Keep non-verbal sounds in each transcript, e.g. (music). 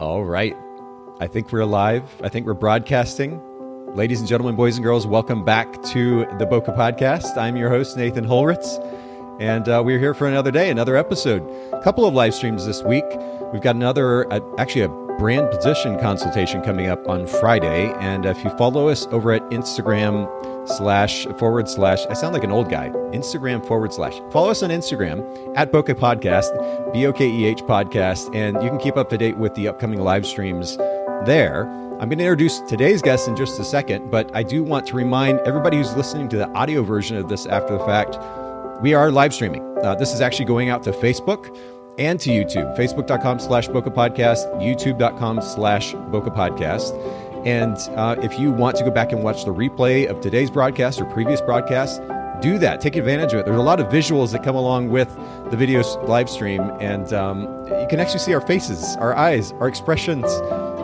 All right. I think we're live. I think we're broadcasting. Ladies and gentlemen, boys and girls, welcome back to the Bokeh Podcast. I'm your host, Nathan Holritz, and uh, we're here for another day, another episode. A couple of live streams this week. We've got another, uh, actually, a brand position consultation coming up on Friday. And if you follow us over at Instagram slash forward slash, I sound like an old guy, Instagram forward slash. Follow us on Instagram at Bokeh Podcast, B O K E H Podcast, and you can keep up to date with the upcoming live streams there. I'm going to introduce today's guest in just a second, but I do want to remind everybody who's listening to the audio version of this after the fact, we are live streaming. Uh, this is actually going out to Facebook and to YouTube, facebook.com slash Bokeh Podcast, youtube.com slash Bokeh Podcast. And uh, if you want to go back and watch the replay of today's broadcast or previous broadcasts, do that. Take advantage of it. There's a lot of visuals that come along with the video live stream, and um, you can actually see our faces, our eyes, our expressions.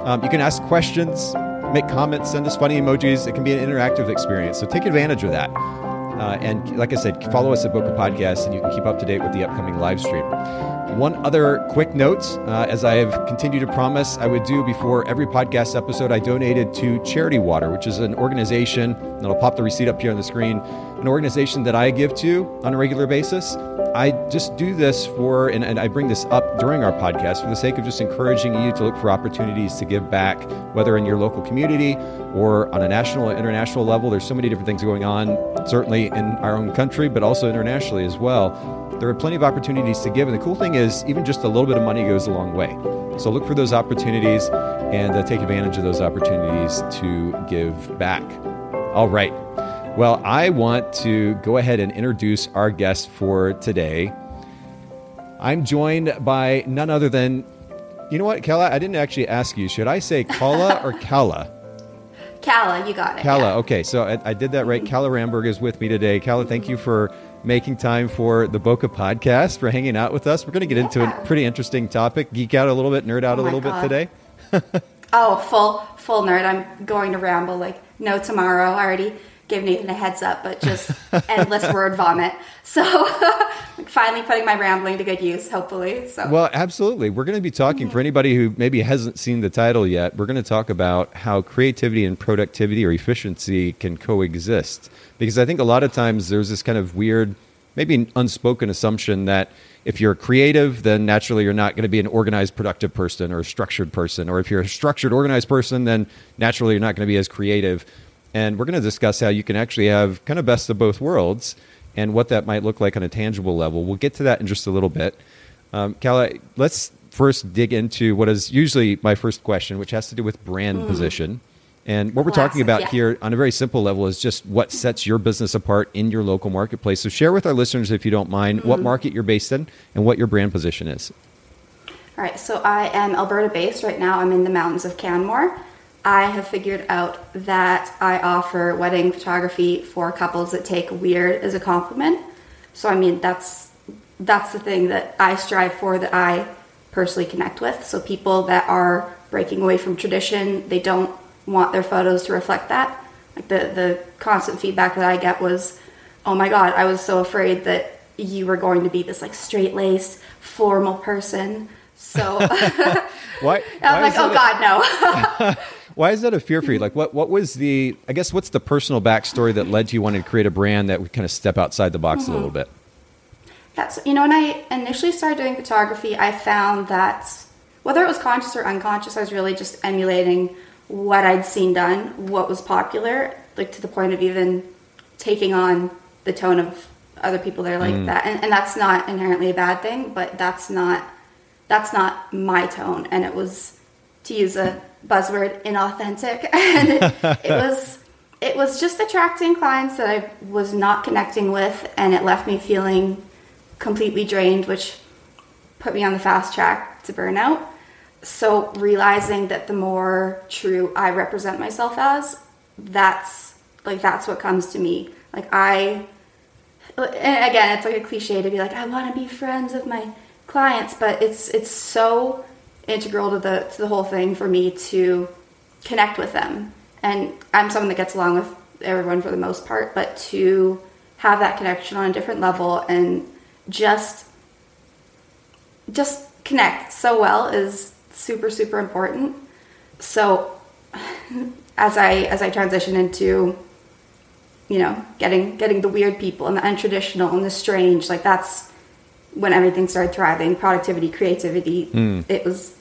Um, you can ask questions, make comments, send us funny emojis. It can be an interactive experience. So take advantage of that. Uh, and like I said, follow us at Bokeh Podcast, and you can keep up to date with the upcoming live stream. One other quick note, uh, as I have continued to promise I would do before every podcast episode, I donated to Charity Water, which is an organization, and I'll pop the receipt up here on the screen, an organization that I give to on a regular basis. I just do this for, and, and I bring this up during our podcast for the sake of just encouraging you to look for opportunities to give back, whether in your local community or on a national or international level. There's so many different things going on, certainly in our own country, but also internationally as well there are plenty of opportunities to give. And the cool thing is, even just a little bit of money goes a long way. So look for those opportunities and uh, take advantage of those opportunities to give back. All right. Well, I want to go ahead and introduce our guest for today. I'm joined by none other than, you know what, Kalla? I didn't actually ask you. Should I say (laughs) Kalla or Kalla? Kalla, you got it. Kalla, yeah. okay. So I, I, did that right. (laughs) Kalla Ramberg is with me today. Kalla, thank you for making time for the Bokeh podcast, for hanging out with us. We're going to get yeah. into a pretty interesting topic, geek out a little bit, nerd out oh a little God. bit today. (laughs) oh, full full nerd. I'm going to ramble like no tomorrow. I already gave Nathan a heads up, but just (laughs) endless word vomit. So (laughs) finally putting my rambling to good use, hopefully. So Well, absolutely. We're going to be talking mm-hmm. for anybody who maybe hasn't seen the title yet. We're going to talk about how creativity and productivity or efficiency can coexist because I think a lot of times there's this kind of weird, maybe an unspoken assumption that if you're creative, then naturally you're not going to be an organized, productive person or a structured person. Or if you're a structured, organized person, then naturally you're not going to be as creative. And we're going to discuss how you can actually have kind of best of both worlds and what that might look like on a tangible level. We'll get to that in just a little bit. Um, let's first dig into what is usually my first question, which has to do with brand mm. position. And what we're talking about yeah. here on a very simple level is just what sets your business apart in your local marketplace. So share with our listeners, if you don't mind, mm-hmm. what market you're based in and what your brand position is. All right, so I am Alberta based. Right now, I'm in the mountains of Canmore. I have figured out that I offer wedding photography for couples that take weird as a compliment. So I mean that's that's the thing that I strive for that I personally connect with. So people that are breaking away from tradition, they don't want their photos to reflect that. Like the the constant feedback that I get was, "Oh my god, I was so afraid that you were going to be this like straight-laced, formal person." So (laughs) why, I'm like, "Oh god, no." (laughs) why is that a fear for you? Like, what what was the? I guess what's the personal backstory that led to you wanting to create a brand that would kind of step outside the box mm-hmm. a little bit? That's you know when I initially started doing photography, I found that whether it was conscious or unconscious, I was really just emulating what I'd seen done, what was popular, like to the point of even taking on the tone of other people that are like mm. that. And, and that's not inherently a bad thing, but that's not that's not my tone. And it was to use a buzzword inauthentic. (laughs) and it, it was it was just attracting clients that I was not connecting with and it left me feeling completely drained, which put me on the fast track to burnout so realizing that the more true I represent myself as, that's like that's what comes to me. Like I again, it's like a cliche to be like I want to be friends with my clients, but it's it's so integral to the to the whole thing for me to connect with them. And I'm someone that gets along with everyone for the most part, but to have that connection on a different level and just just connect so well is super super important. So (laughs) as I as I transition into you know getting getting the weird people and the untraditional and the strange, like that's when everything started thriving. Productivity, creativity. Mm. It was.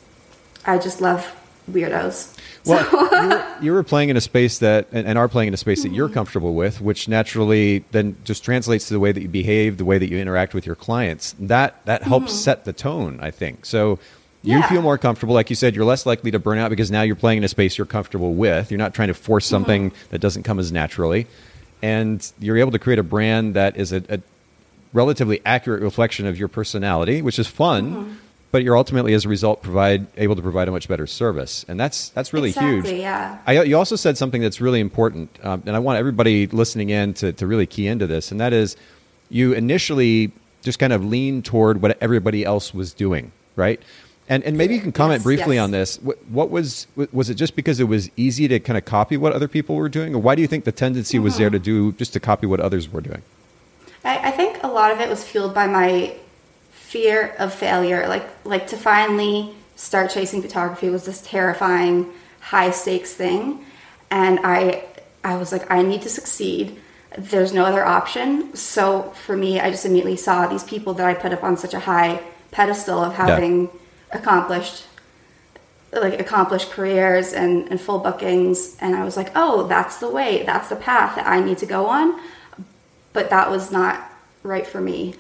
I just love weirdos. Well, so. you, were, (laughs) you, were, playing in a space that, and, and are playing in a space that you're mm-hmm. comfortable with, which naturally then just translates to the way that you behave, the way that you interact with your clients. That that helps mm-hmm. set the tone, I think. So you yeah. feel more comfortable, like you said. You're less likely to burn out because now you're playing in a space you're comfortable with. You're not trying to force mm-hmm. something mm-hmm. that doesn't come as naturally, and you're able to create a brand that is a, a relatively accurate reflection of your personality, which is fun mm-hmm but you're ultimately as a result provide able to provide a much better service and that's that's really exactly, huge yeah I, you also said something that's really important um, and i want everybody listening in to, to really key into this and that is you initially just kind of leaned toward what everybody else was doing right and, and maybe you can comment yes, briefly yes. on this. What, what, was was it just because it was easy to kind of copy what other people were doing, or why do you think the tendency mm-hmm. was there to do just to copy what others were doing? I, I think a lot of it was fueled by my fear of failure. Like like to finally start chasing photography was this terrifying high stakes thing, and I I was like I need to succeed. There's no other option. So for me, I just immediately saw these people that I put up on such a high pedestal of having yeah. accomplished like accomplished careers and, and full bookings and i was like oh that's the way that's the path that i need to go on but that was not right for me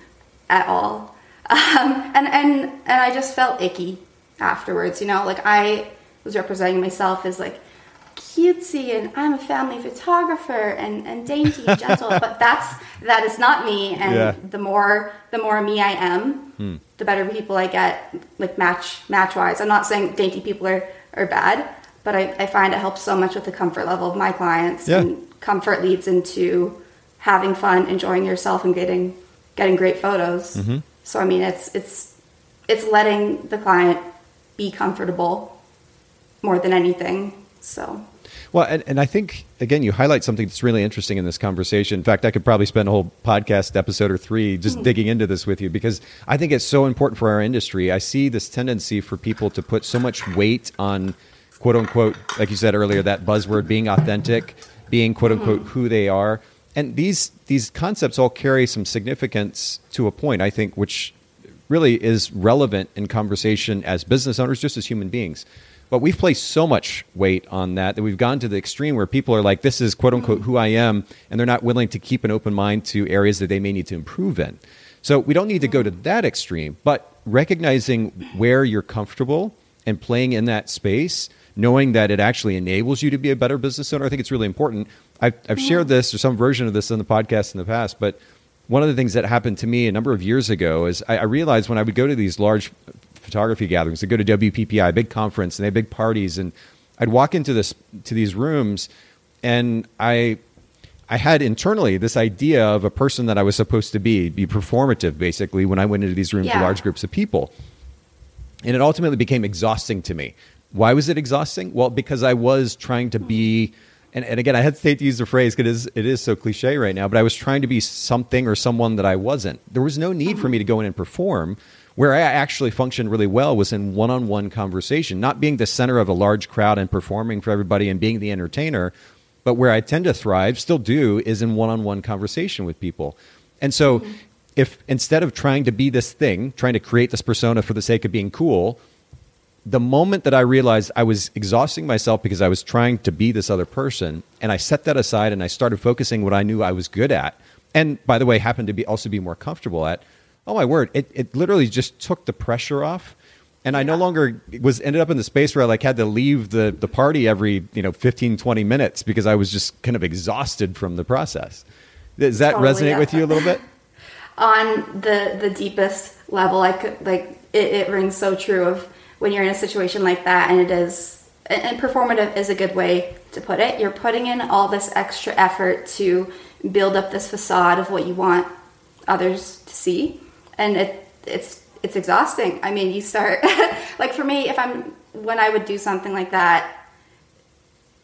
at all um, and and and I just felt icky afterwards. You know, like I was representing myself as like cutesy and I'm a family photographer and, and dainty and gentle, (laughs) but that's that is not me. And yeah. the more the more me I am, hmm. the better people I get, like match match wise. I'm not saying dainty people are, are bad, but I, I find it helps so much with the comfort level of my clients. Yeah. And comfort leads into having fun, enjoying yourself, and getting getting great photos. Mm-hmm. So I mean, it's it's it's letting the client be comfortable more than anything. So. Well, and, and I think again, you highlight something that's really interesting in this conversation. In fact, I could probably spend a whole podcast episode or three just mm-hmm. digging into this with you because I think it's so important for our industry. I see this tendency for people to put so much weight on quote unquote, like you said earlier, that buzzword being authentic, being quote unquote mm-hmm. who they are and these these concepts all carry some significance to a point, I think, which really is relevant in conversation as business owners, just as human beings. But we've placed so much weight on that that we've gone to the extreme where people are like, "This is quote unquote mm-hmm. who I am," and they're not willing to keep an open mind to areas that they may need to improve in. So we don't need to go to mm-hmm. that extreme, but recognizing where you're comfortable and playing in that space, knowing that it actually enables you to be a better business owner, I think it's really important. I've, I've shared this or some version of this in the podcast in the past, but one of the things that happened to me a number of years ago is I, I realized when I would go to these large photography gatherings, I'd go to WPPI, big conference, and they had big parties, and I'd walk into this to these rooms, and I I had internally this idea of a person that I was supposed to be, be performative, basically, when I went into these rooms yeah. with large groups of people. And it ultimately became exhausting to me. Why was it exhausting? Well, because I was trying to be and, and again, I hesitate to use the phrase because it is so cliche right now, but I was trying to be something or someone that I wasn't. There was no need for me to go in and perform. Where I actually functioned really well was in one on one conversation, not being the center of a large crowd and performing for everybody and being the entertainer, but where I tend to thrive, still do, is in one on one conversation with people. And so, mm-hmm. if instead of trying to be this thing, trying to create this persona for the sake of being cool, the moment that I realized I was exhausting myself because I was trying to be this other person, and I set that aside and I started focusing what I knew I was good at, and by the way, happened to be also be more comfortable at. Oh my word! It it literally just took the pressure off, and I no longer was ended up in the space where I like had to leave the the party every you know 15, 20 minutes because I was just kind of exhausted from the process. Does that totally, resonate yeah. with you a little bit? (laughs) On the the deepest level, I could like it, it rings so true of when you're in a situation like that and it is and performative is a good way to put it. You're putting in all this extra effort to build up this facade of what you want others to see. And it it's it's exhausting. I mean you start (laughs) like for me if i'm when i would do something like that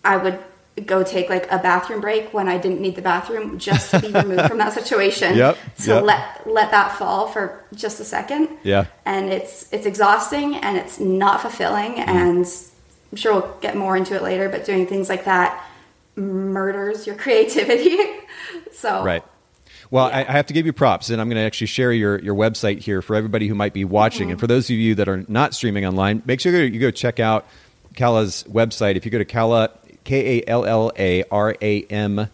i would go take like a bathroom break when I didn't need the bathroom just to be (laughs) removed from that situation. Yep, To yep. let let that fall for just a second. Yeah. And it's it's exhausting and it's not fulfilling Mm-hmm. and I'm sure we'll get more into it later, but doing things like that murders your (laughs) creativity. so Right. Well, I, Yeah. I have to give you props, and I'm going to actually share your, your website here for everybody who might be watching. Mm-hmm. And for those of you that are not streaming online, make sure you go check out Kalla's website. If you go to Kalla, K A L L A R A M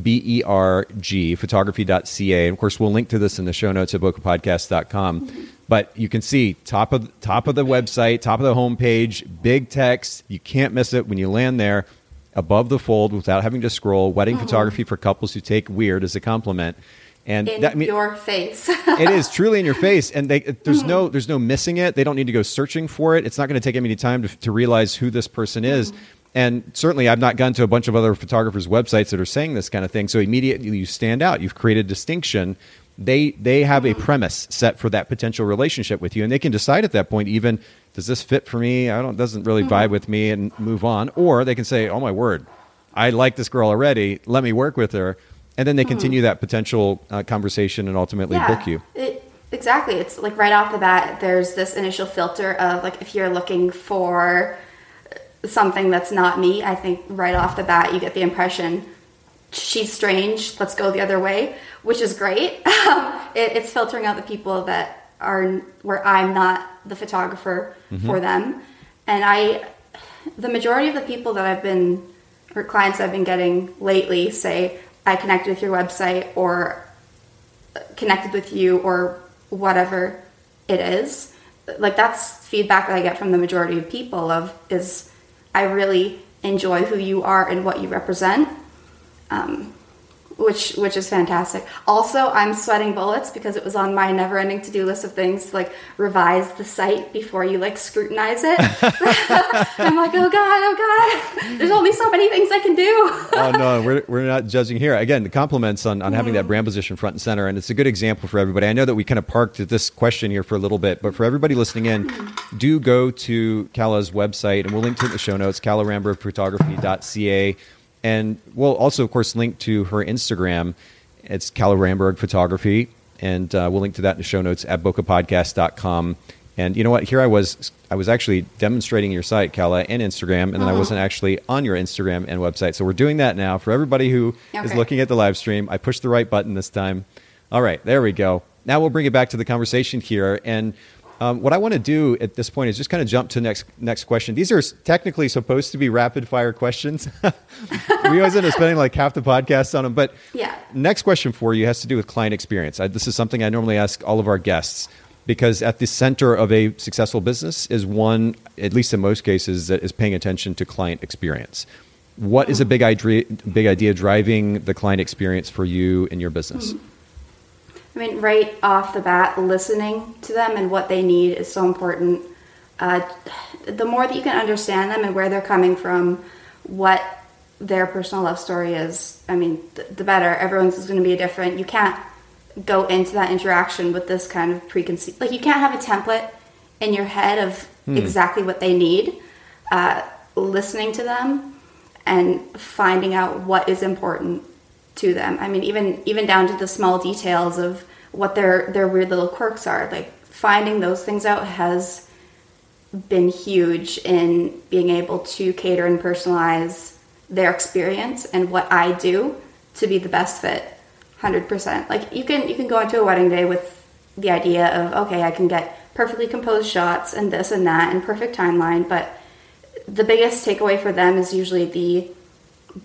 B E R G, photography.ca. And of course, we'll link to this in the show notes at bokehpodcast.com. Mm-hmm. But you can see top of top of the website, top of the homepage, big text. You can't miss it when you land there above the fold without having to scroll. Wedding photography for couples who take weird as a compliment, and in that I mean, your face. it is (laughs) truly in your face, and they, there's no there's no missing it. They don't need to go searching for it. It's not going to take them any time to, to realize who this person is. And certainly, I've not gone to a bunch of other photographers' websites that are saying this kind of thing. So immediately, you stand out. You've created distinction. They they have a mm-hmm. premise set for that potential relationship with you, and they can decide at that point even does this fit for me? I don't doesn't really mm-hmm. vibe with me, and move on. Or they can say, oh my word, I like this girl already. Let me work with her, and then they mm-hmm. continue that potential uh, conversation and ultimately book you. It, exactly. It's like right off the bat, there's this initial filter of like if you're looking for something that's not me, I think right off the bat you get the impression she's strange. Let's go the other way, which is great. (laughs) Um, it, it's filtering out the people that are where I'm not the photographer for them, and I, the majority of the people that I've been or clients I've been getting lately say I connected with your website or connected with you or whatever it is like that's feedback that i get from the majority of people of is i really enjoy who you are and what you represent. Um, which which is fantastic. Also i'm sweating bullets because it was on my never ending to-do list of things to like revise the site before you like scrutinize it. (laughs) I'm like oh god oh god. There's only so many things i can do. Oh no, we're, we're not judging here. Again, the compliments on, on having that brand position front and center, and it's a good example for everybody. I know that we kind of parked at this question here for a little bit, but for everybody listening in, mm-hmm. do go to Kalla's website, and we'll link to it in the show notes, kallarambergphotography.ca, and we'll also, of course, link to her Instagram. It's Kalla Ramberg Photography, and uh, we'll link to that in the show notes at bokehpodcast.com. And you know what? Here I was. I was actually demonstrating your site, Kalla, and Instagram, and then I wasn't actually on your Instagram and website. So we're doing that now for everybody who is Okay. looking at the live stream. I pushed the right button this time. All right, there we go. Now we'll bring it back to the conversation here. And um, what I want to do at this point is just kind of jump to next next question. These are technically supposed to be rapid fire questions. (laughs) we always end up spending like half the podcast on them, but Yeah. Next question for you has to do with client experience. I, this is something I normally ask all of our guests because at the center of a successful business is one, at least in most cases, that is paying attention to client experience. What is a big idea, big idea driving the client experience for you in your business? I mean, right off the bat, listening to them and what they need is so important. Uh, the more that you can understand them and where they're coming from, what their personal love story is, I mean, th- the better. Everyone's is going to be different. You can't go into that interaction with this kind of preconceived, like, you can't have a template in your head of exactly what they need. Uh, listening to them and finding out what is important to them. I mean, even even down to the small details of what their their weird little quirks are. Like finding those things out has been huge in being able to cater and personalize their experience and what I do to be the best fit. Hundred percent. Like you can you can go into a wedding day with the idea of okay, I can get perfectly composed shots and this and that and perfect timeline, but the biggest takeaway for them is usually the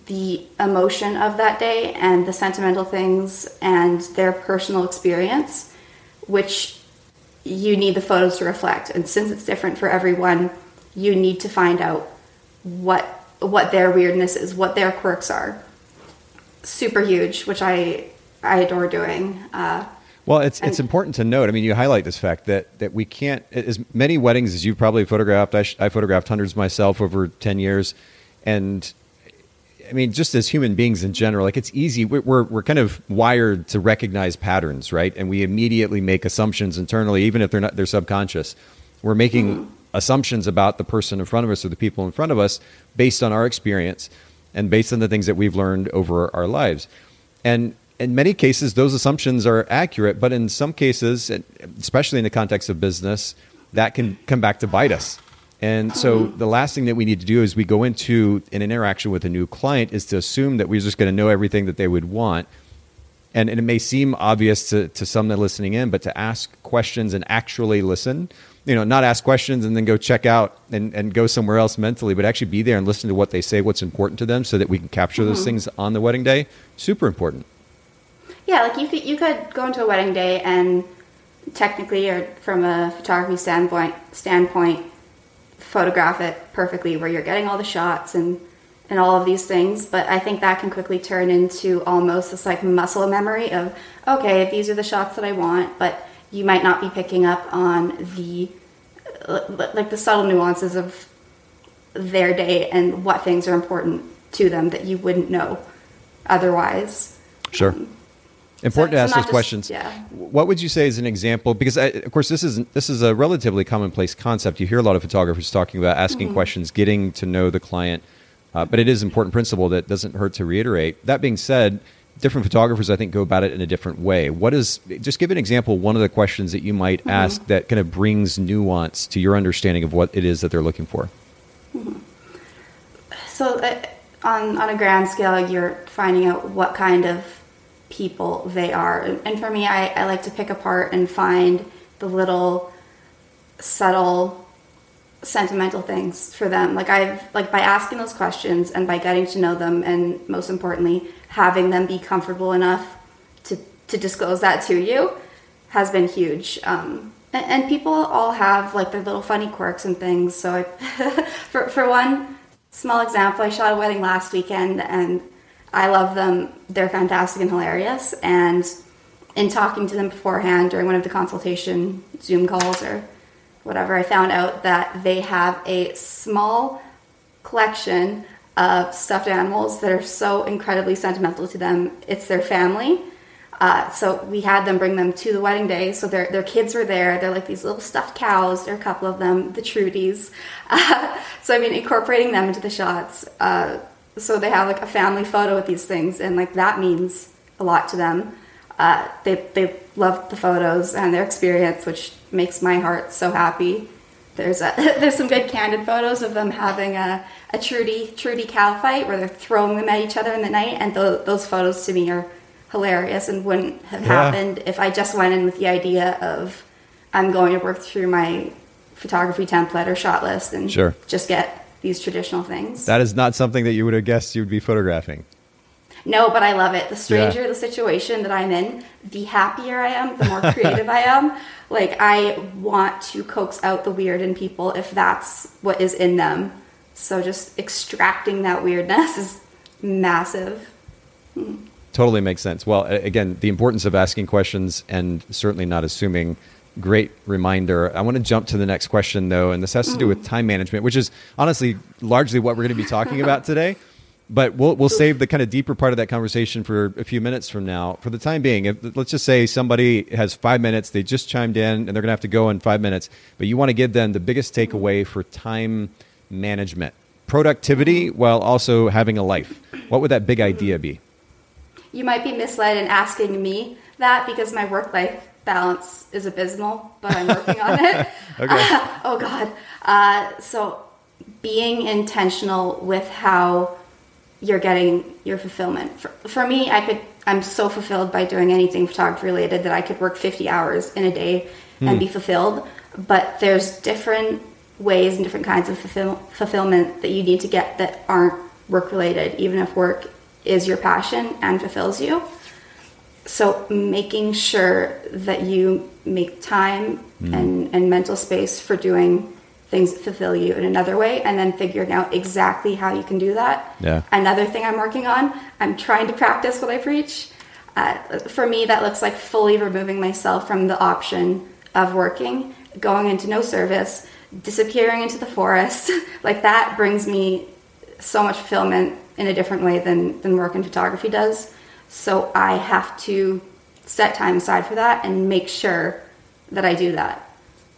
the emotion of that day and the sentimental things and their personal experience, which you need the photos to reflect. And since it's different for everyone, you need to find out what what their weirdness is, what their quirks are. Super huge, which I I adore doing. Uh, Well, it's it's important to note. I mean, you highlight this fact that that we can't as many weddings as you've probably photographed. I, sh- I photographed hundreds myself over ten years, and I mean, just as human beings in general, like it's easy. We're, we're we're kind of wired to recognize patterns, right? And we immediately make assumptions internally, even if they're not they're subconscious. We're making mm-hmm. assumptions about the person in front of us or the people in front of us based on our experience. and based on the things that we've learned over our lives. And in many cases, those assumptions are accurate, but in some cases, especially in the context of business, that can come back to bite us. And so the last thing that we need to do is we go into an interaction with a new client is to assume that we're just going to know everything that they would want. And, and it may seem obvious to, to some that are listening in, but to ask questions and actually listen, you know, not ask questions and then go check out and, and go somewhere else mentally, but actually be there and listen to what they say, what's important to them so that we can capture mm-hmm. those things on the wedding day. Super important. Yeah, like you could, you could go into a wedding day and technically or from a photography standpoint standpoint photograph it perfectly where you're getting all the shots and and all of these things but i think that can quickly turn into almost this like muscle memory of okay these are the shots that i want but you might not be picking up on the like the subtle nuances of their day and what things are important to them that you wouldn't know otherwise. Sure. Um, Important so, to ask those just, questions. Yeah. What would you say is an example? Because I, of course, this is this is a relatively commonplace concept. You hear a lot of photographers talking about asking mm-hmm. questions, getting to know the client, uh, but it is an important principle that doesn't hurt to reiterate. That being said, different photographers I think go about it in a different way. What is just give an example? One of the questions that you might mm-hmm. ask that kind of brings nuance to your understanding of what it is that they're looking for. Mm-hmm. So, uh, on on a grand scale, you're finding out what kind of people they are. And for me, I, I like to pick apart and find the little subtle sentimental things for them. Like i've like by asking those questions and by getting to know them and most importantly having them be comfortable enough to to disclose that to you has been huge. Um, and, and, people all have like their little funny quirks and things. So I, (laughs) for, for one small example i shot a wedding last weekend and I love them. They're fantastic and hilarious. And in talking to them beforehand during one of the consultation Zoom calls or whatever, I found out that they have a small collection of stuffed animals that are so incredibly sentimental to them. It's their family. Uh, so we had them bring them to the wedding day. So their their kids were there. They're like these little stuffed cows. There are a couple of them, the Trudies. Uh, (laughs) so I mean, incorporating them into the shots. Uh, so they have like a family photo with these things, and like that means a lot to them. Uh, they they love the photos and their experience, which makes my heart so happy. There's a, (laughs) there's some good candid photos of them having a, a Trudy Trudy cow fight where they're throwing them at each other in the night, and th- those photos to me are hilarious and wouldn't have yeah. happened if I just went in with the idea of I'm going to work through my photography template or shot list and sure. just get these traditional things. That is not something that you would have guessed you would be photographing. No, but I love it. The stranger yeah. the situation that I'm in, the happier I am, the more creative I am. (laughs) Like I want to coax out the weird in people if that's what is in them. So just extracting that weirdness is massive. Hmm. Totally makes sense. Well, again, the importance of asking questions and certainly not assuming great reminder. I want to jump to the next question, though, and this has to do with mm. time management, which is honestly largely what we're going to be talking about today. But we'll we'll save the kind of deeper part of that conversation for a few minutes from now. For the time being, if, let's just say somebody has five minutes, they just chimed in, and they're going to have to go in five minutes. But you want to give them the biggest takeaway for time management, productivity, while also having a life. What would that big idea be? You might be misled in asking me that because my work life balance is abysmal, but I'm working on it. (laughs) okay. Uh, (laughs) oh God. Uh, so being intentional with how you're getting your fulfillment. For, for me, I could. I'm so fulfilled by doing anything photography related that I could work 50 hours in a day and hmm. be fulfilled. But there's different ways and different kinds of fulfill, fulfillment that you need to get that aren't work related, even if work is your passion and fulfills you so making sure that you make time mm. and, and mental space for doing things that fulfill you in another way and then figuring out exactly how you can do that yeah. another thing i'm working on i'm trying to practice what i preach uh, for me that looks like fully removing myself from the option of working going into no service disappearing into the forest (laughs) like that brings me so much fulfillment in a different way than, than work in photography does so I have to set time aside for that and make sure that I do that.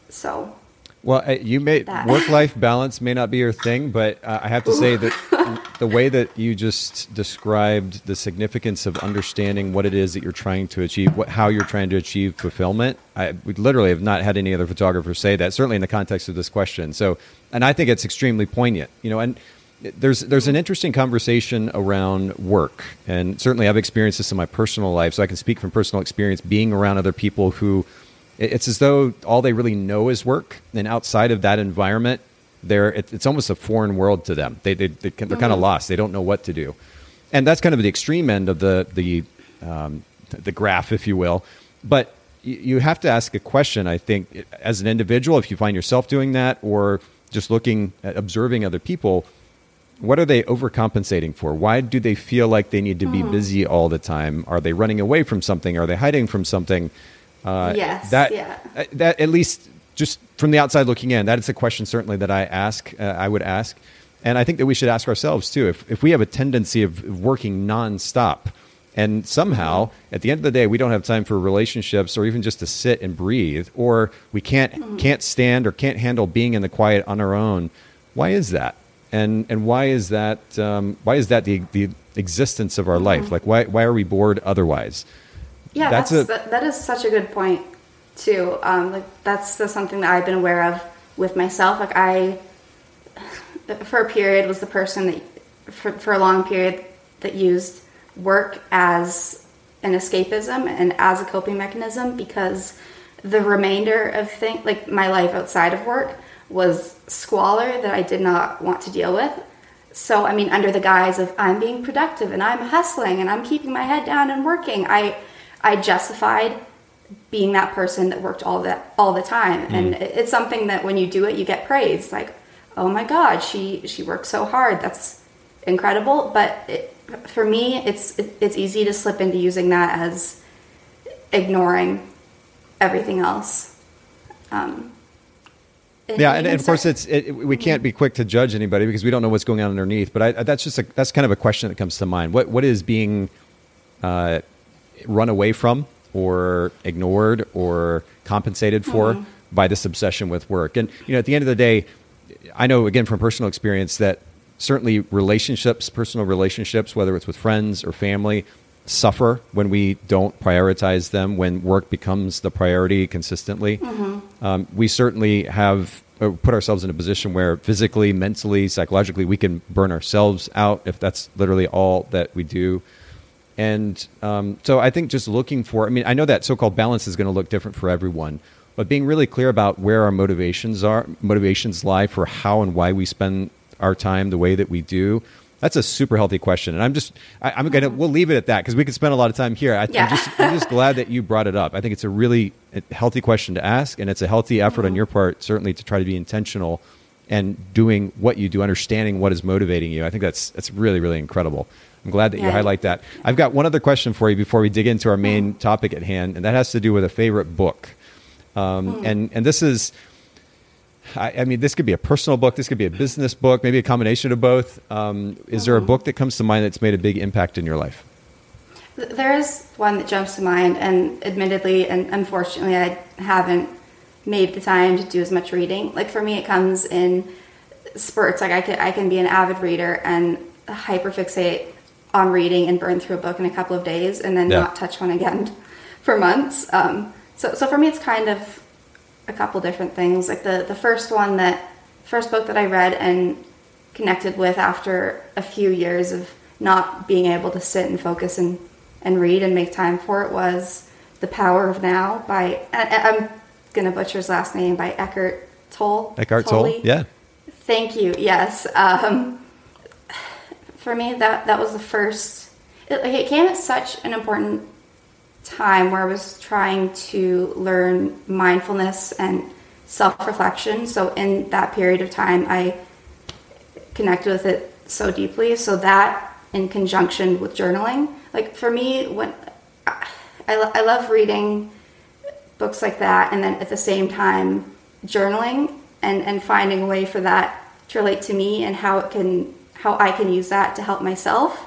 So well, you may work life balance may not be your thing, but uh, I have to say that (laughs) the way that you just described the significance of understanding what it is that you're trying to achieve, what, how you're trying to achieve fulfillment. I we literally have not had any other photographer say that, certainly in the context of this question. So, and I think it's extremely poignant, you know, and there's there's an interesting conversation around work, and certainly I've experienced this in my personal life, so I can speak from personal experience being around other people who it's as though all they really know is work, and outside of that environment, they're it's almost a foreign world to them. They they, they are kind of mm-hmm. lost. They don't know what to do, and that's kind of the extreme end of the the um, the graph, if you will. But you have to ask a question. I think as an individual, if you find yourself doing that, or just looking at observing other people what are they overcompensating for? Why do they feel like they need to be mm. busy all the time? Are they running away from something? Are they hiding from something? Uh, yes. That yeah. Uh, that at least just from the outside looking in, that is a question certainly that I ask. Uh, I would ask, and I think that we should ask ourselves too. If if we have a tendency of working nonstop, and somehow mm-hmm. at the end of the day we don't have time for relationships or even just to sit and breathe, or we can't mm-hmm. can't stand or can't handle being in the quiet on our own. Why is that? And and why is that um, why is that the the existence of our mm-hmm. life like why why are we bored otherwise? Yeah that's, that's a, that, that is such a good point too. Um, like that's the, something that i've been aware of with myself. Like i for a period was the person that for, for a long period that used work as an escapism and as a coping mechanism because the remainder of things like my life outside of work was squalor that I did not want to deal with. So, I mean, under the guise of I'm being productive and I'm hustling and I'm keeping my head down and working, I I justified being that person that worked all that all the time. Mm. And it's something that when you do it, you get praised. Like, oh my God, she she works so hard. That's incredible. But it, for me, it's it, it's easy to slip into using that as ignoring everything else. Um, yeah, and, and of course, it's it, we can't be quick to judge anybody because we don't know what's going on underneath. But I, that's just a, that's kind of a question that comes to mind. What what is being uh, run away from, or ignored, or compensated for mm-hmm. by this obsession with work? And you know, at the end of the day, I know again from personal experience that certainly relationships, personal relationships, whether it's with friends or family, suffer when we don't prioritize them, when work becomes the priority consistently. Mm-hmm. Um, we certainly have uh, put ourselves in a position where physically, mentally, psychologically, we can burn ourselves out if that's literally all that we do. And um, so I think just looking for, I mean, I know that so called balance is going to look different for everyone, but being really clear about where our motivations are, motivations lie for how and why we spend our time the way that we do that's a super healthy question, and I'm just I, am gonna we'll leave it at that because we could spend a lot of time here. I, am just I'm just (laughs) glad that you brought it up. I think it's a really healthy question to ask, and it's a healthy effort mm-hmm. on your part, certainly to try to be intentional and doing what you do, understanding what is motivating you. I think that's that's really really incredible. I'm glad that yeah. you highlight that. I've got one other question for you before we dig into our main mm. topic at hand, and that has to do with a favorite book. Um, mm. And and this is I, I, mean, this could be a personal book, this could be a business book, maybe a combination of both. Um, is there a book that comes to mind that's made a big impact in your life? There is one that jumps to mind, and admittedly, and unfortunately, I haven't made the time to do as much reading. Like for me, it comes in spurts. Like I can, I can be an avid reader and hyperfixate on reading and burn through a book in a couple of days, and then yeah. not touch one again (laughs) for months. Um, so, so for me, it's kind of a couple different things. Like the the first one that first book that I read and connected with after a few years of not being able to sit and focus and and read and make time for it was The Power of Now by I, am gonna butcher his last name by Eckhart Tolle. Eckhart Tolle, yeah. Thank you. Yes. Um, for me, that that was the first. It, like, it came at such an important time where I was trying to learn mindfulness and self reflection. So, in that period of time, I connected with it so deeply. So, that in conjunction with journaling, like for me, when I, I love reading books like that, and then at the same time, journaling and, and finding a way for that to relate to me and how it can how I can use that to help myself.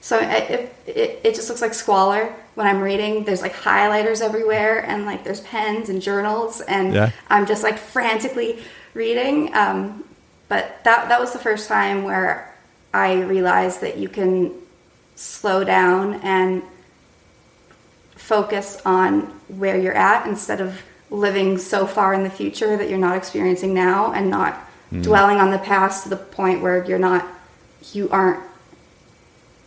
So it, it, it just looks like squalor when I'm reading, there's like highlighters everywhere and like there's pens and journals and yeah. I'm just like frantically reading. Um, but that that was the first time where I realized that you can slow down and focus on where you're at instead of living so far in the future that you're not experiencing now and not dwelling on the past to the point where you're not you aren't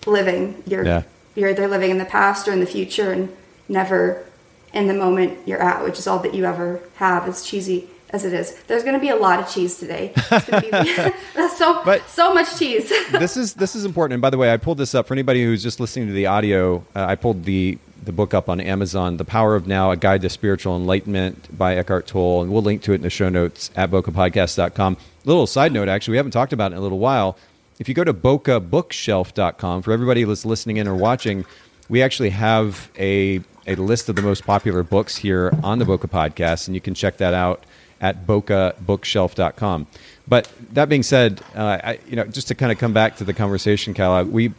living you're Yeah. You're either living in the past or in the future and never in the moment you're at which is all that you ever have as cheesy as it is there's going to be a lot of cheese today be, (laughs) (laughs) that's so But- so much cheese (laughs) this is this is important. And by the way, I pulled this up for anybody who's just listening to the audio. Uh, I pulled the the book up on Amazon, "The Power of Now: A Guide to Spiritual Enlightenment" by Eckhart Tolle, and we'll link to it in the show notes at bokehpodcast.com. Little side note, actually, we haven't talked about it in a little while. If you go to bokehbookshelf.com, for everybody that's listening in or watching, we actually have a a list of the most popular books here on the Bokeh Podcast, and you can check that out at bokehbookshelf.com. But that being said, uh, I, you know, just to kind of come back to the conversation, Kalla, we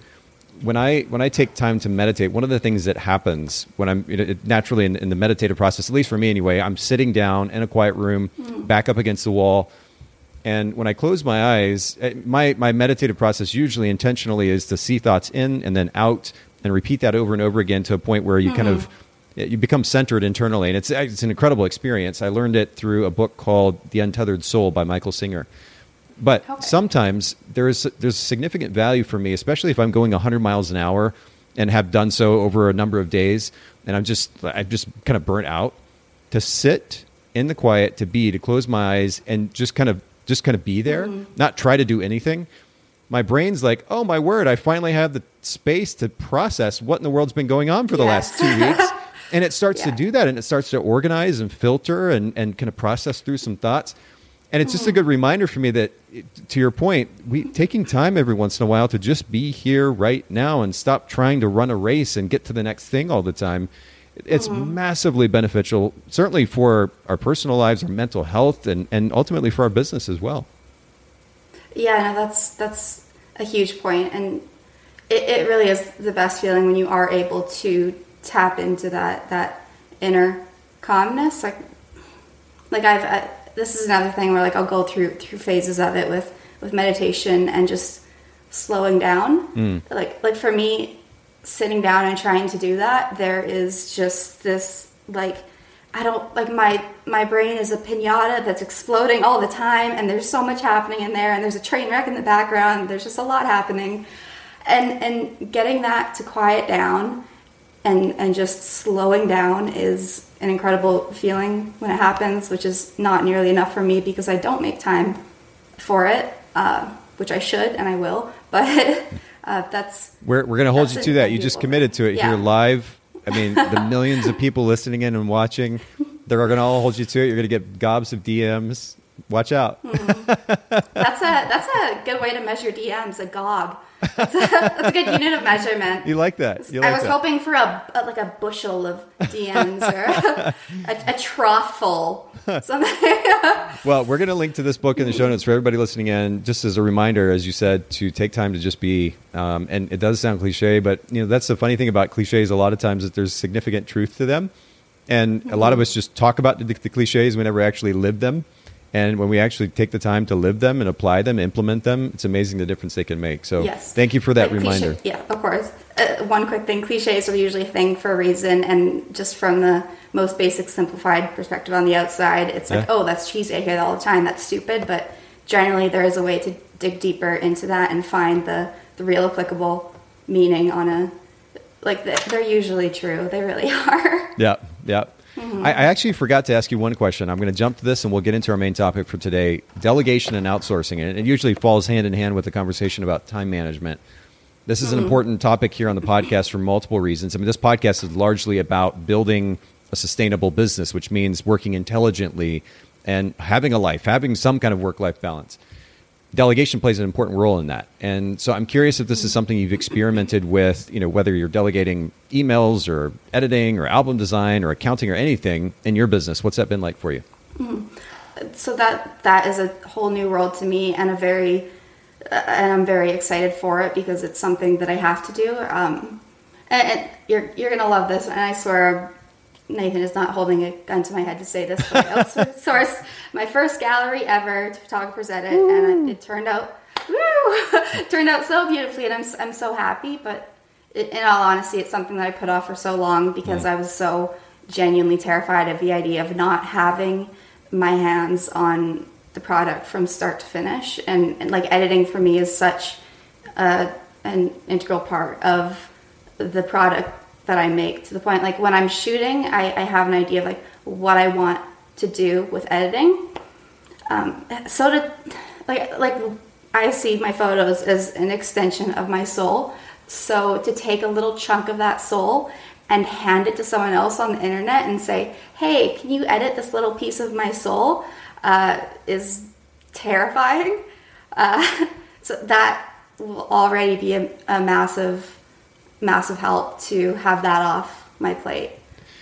when I when I take time to meditate, one of the things that happens when I'm you know, it, naturally in, in the meditative process, at least for me anyway, I'm sitting down in a quiet room, back up against the wall, and when I close my eyes, eh, my my meditative process usually intentionally is to see thoughts in and then out, and repeat that over and over again to a point where you kind of mm-hmm. uh, you become centered internally, and it's uh, it's an incredible experience. I learned it through a book called The Untethered Soul by Michael Singer. But Okay. sometimes there is there's significant value for me, especially if I'm going 100 miles an hour and have done so over a number of days, and I'm just I'm just kind of burnt out. To sit in the quiet, to be, to close my eyes, and just kind of just kind of be there, mm-hmm. not try to do anything. My brain's like, oh my word, I finally have the space to process what in the world's been going on for the Yes. last two weeks. (laughs) And it starts to do that and it starts to organize and filter and, and kind of process through some thoughts. And it's just a mm-hmm. good reminder for me that, to your point, we taking time every once in a while to just be here right now and stop trying to run a race and get to the next thing all the time. It's massively beneficial, certainly for our personal lives, our mental health, and, and ultimately for our business as well. Yeah, no, that's that's a huge point, and it, it really is the best feeling when you are able to tap into that that inner calmness. Like, like I've I, this is another thing where like I'll go through through phases of it with with meditation and just slowing down. Mm. Like like for me, sitting down and trying to do that, there is just this like I don't like my my brain is a pinata that's exploding all the time, and there's so much happening in there, and there's a train wreck in the background. There's just a lot happening, and and getting that to quiet down, and and just slowing down is an incredible feeling when it happens, which is not nearly enough for me because I don't make time for it, uh, which I should and I will, (laughs) but uh, that's We're, we're going to hold you to that. You just committed to it thing. here live. I mean, the (laughs) millions of people listening in and watching, they're going to all hold you to it. You're going to get gobs of DMs. Watch out. That's a that's a good way to measure DMs. A gob. That's a, that's a good unit of measurement. You like that? You I was that? hoping for a, a- like a bushel of DMs or (laughs) a, a trough full. Something. (laughs) Well, we're going to link to this book in the show notes for everybody listening in. Just as a reminder, as you said, to take time to just be. Um, and it does sound cliche, but you know that's the funny thing about cliches. A lot of times that there's significant truth to them, and a lot of us just talk about the, the cliches. We never actually live them. And when we actually take the time to live them and apply them, implement them, it's amazing the difference they can make. So, Yes. thank you for that Like cliche- reminder. yeah, of course. Uh, one quick thing: cliches are usually a thing for a reason, and just from the most basic, simplified perspective on the outside, it's like, Yeah. oh, that's cheesy. I hear that all the time. That's stupid. But generally, there is a way to dig deeper into that and find the the real applicable meaning on a like the, they're usually true. They really (laughs) are. Yeah, yeah. Mm-hmm. I, I actually forgot to ask you one question. I'm going to jump to this and we'll get into our main topic for today delegation and outsourcing. And it usually falls hand in hand with the conversation about time management. This is an important topic here on the podcast for multiple reasons. I mean, this podcast is largely about building a sustainable business, which means working intelligently and having a life, having some kind of work life balance delegation plays an important role in that. And so I'm curious if this is something you've experimented with, you know, whether you're delegating emails or editing or album design or accounting or anything in your business. What's that been like for you? so that that is a whole new world to me and a very and I'm very excited for it because it's something that I have to do. Um, and, and you're you're gonna love this, and I swear Nathan is not holding a gun to my head to say this, but I outsourced (laughs) my first gallery ever to Photographers Edit, and it, it turned out. (laughs) Turned out so beautifully, and I'm I'm so happy. But in all honesty, it's something that I put off for so long because I was so genuinely terrified of the idea of not having my hands on the product from start to finish. And, and like editing for me is such a, an integral part of the product that I make to the point like when I'm shooting, I, I have an idea of like what I want to do with editing. Um, so to like like I see my photos as an extension of my soul. So to take a little chunk of that soul and hand it to someone else on the internet and say, "Hey, can you edit this little piece of my soul?" Uh, is terrifying. Uh, (laughs) so that will already be a, a, massive, massive help to have that off my plate.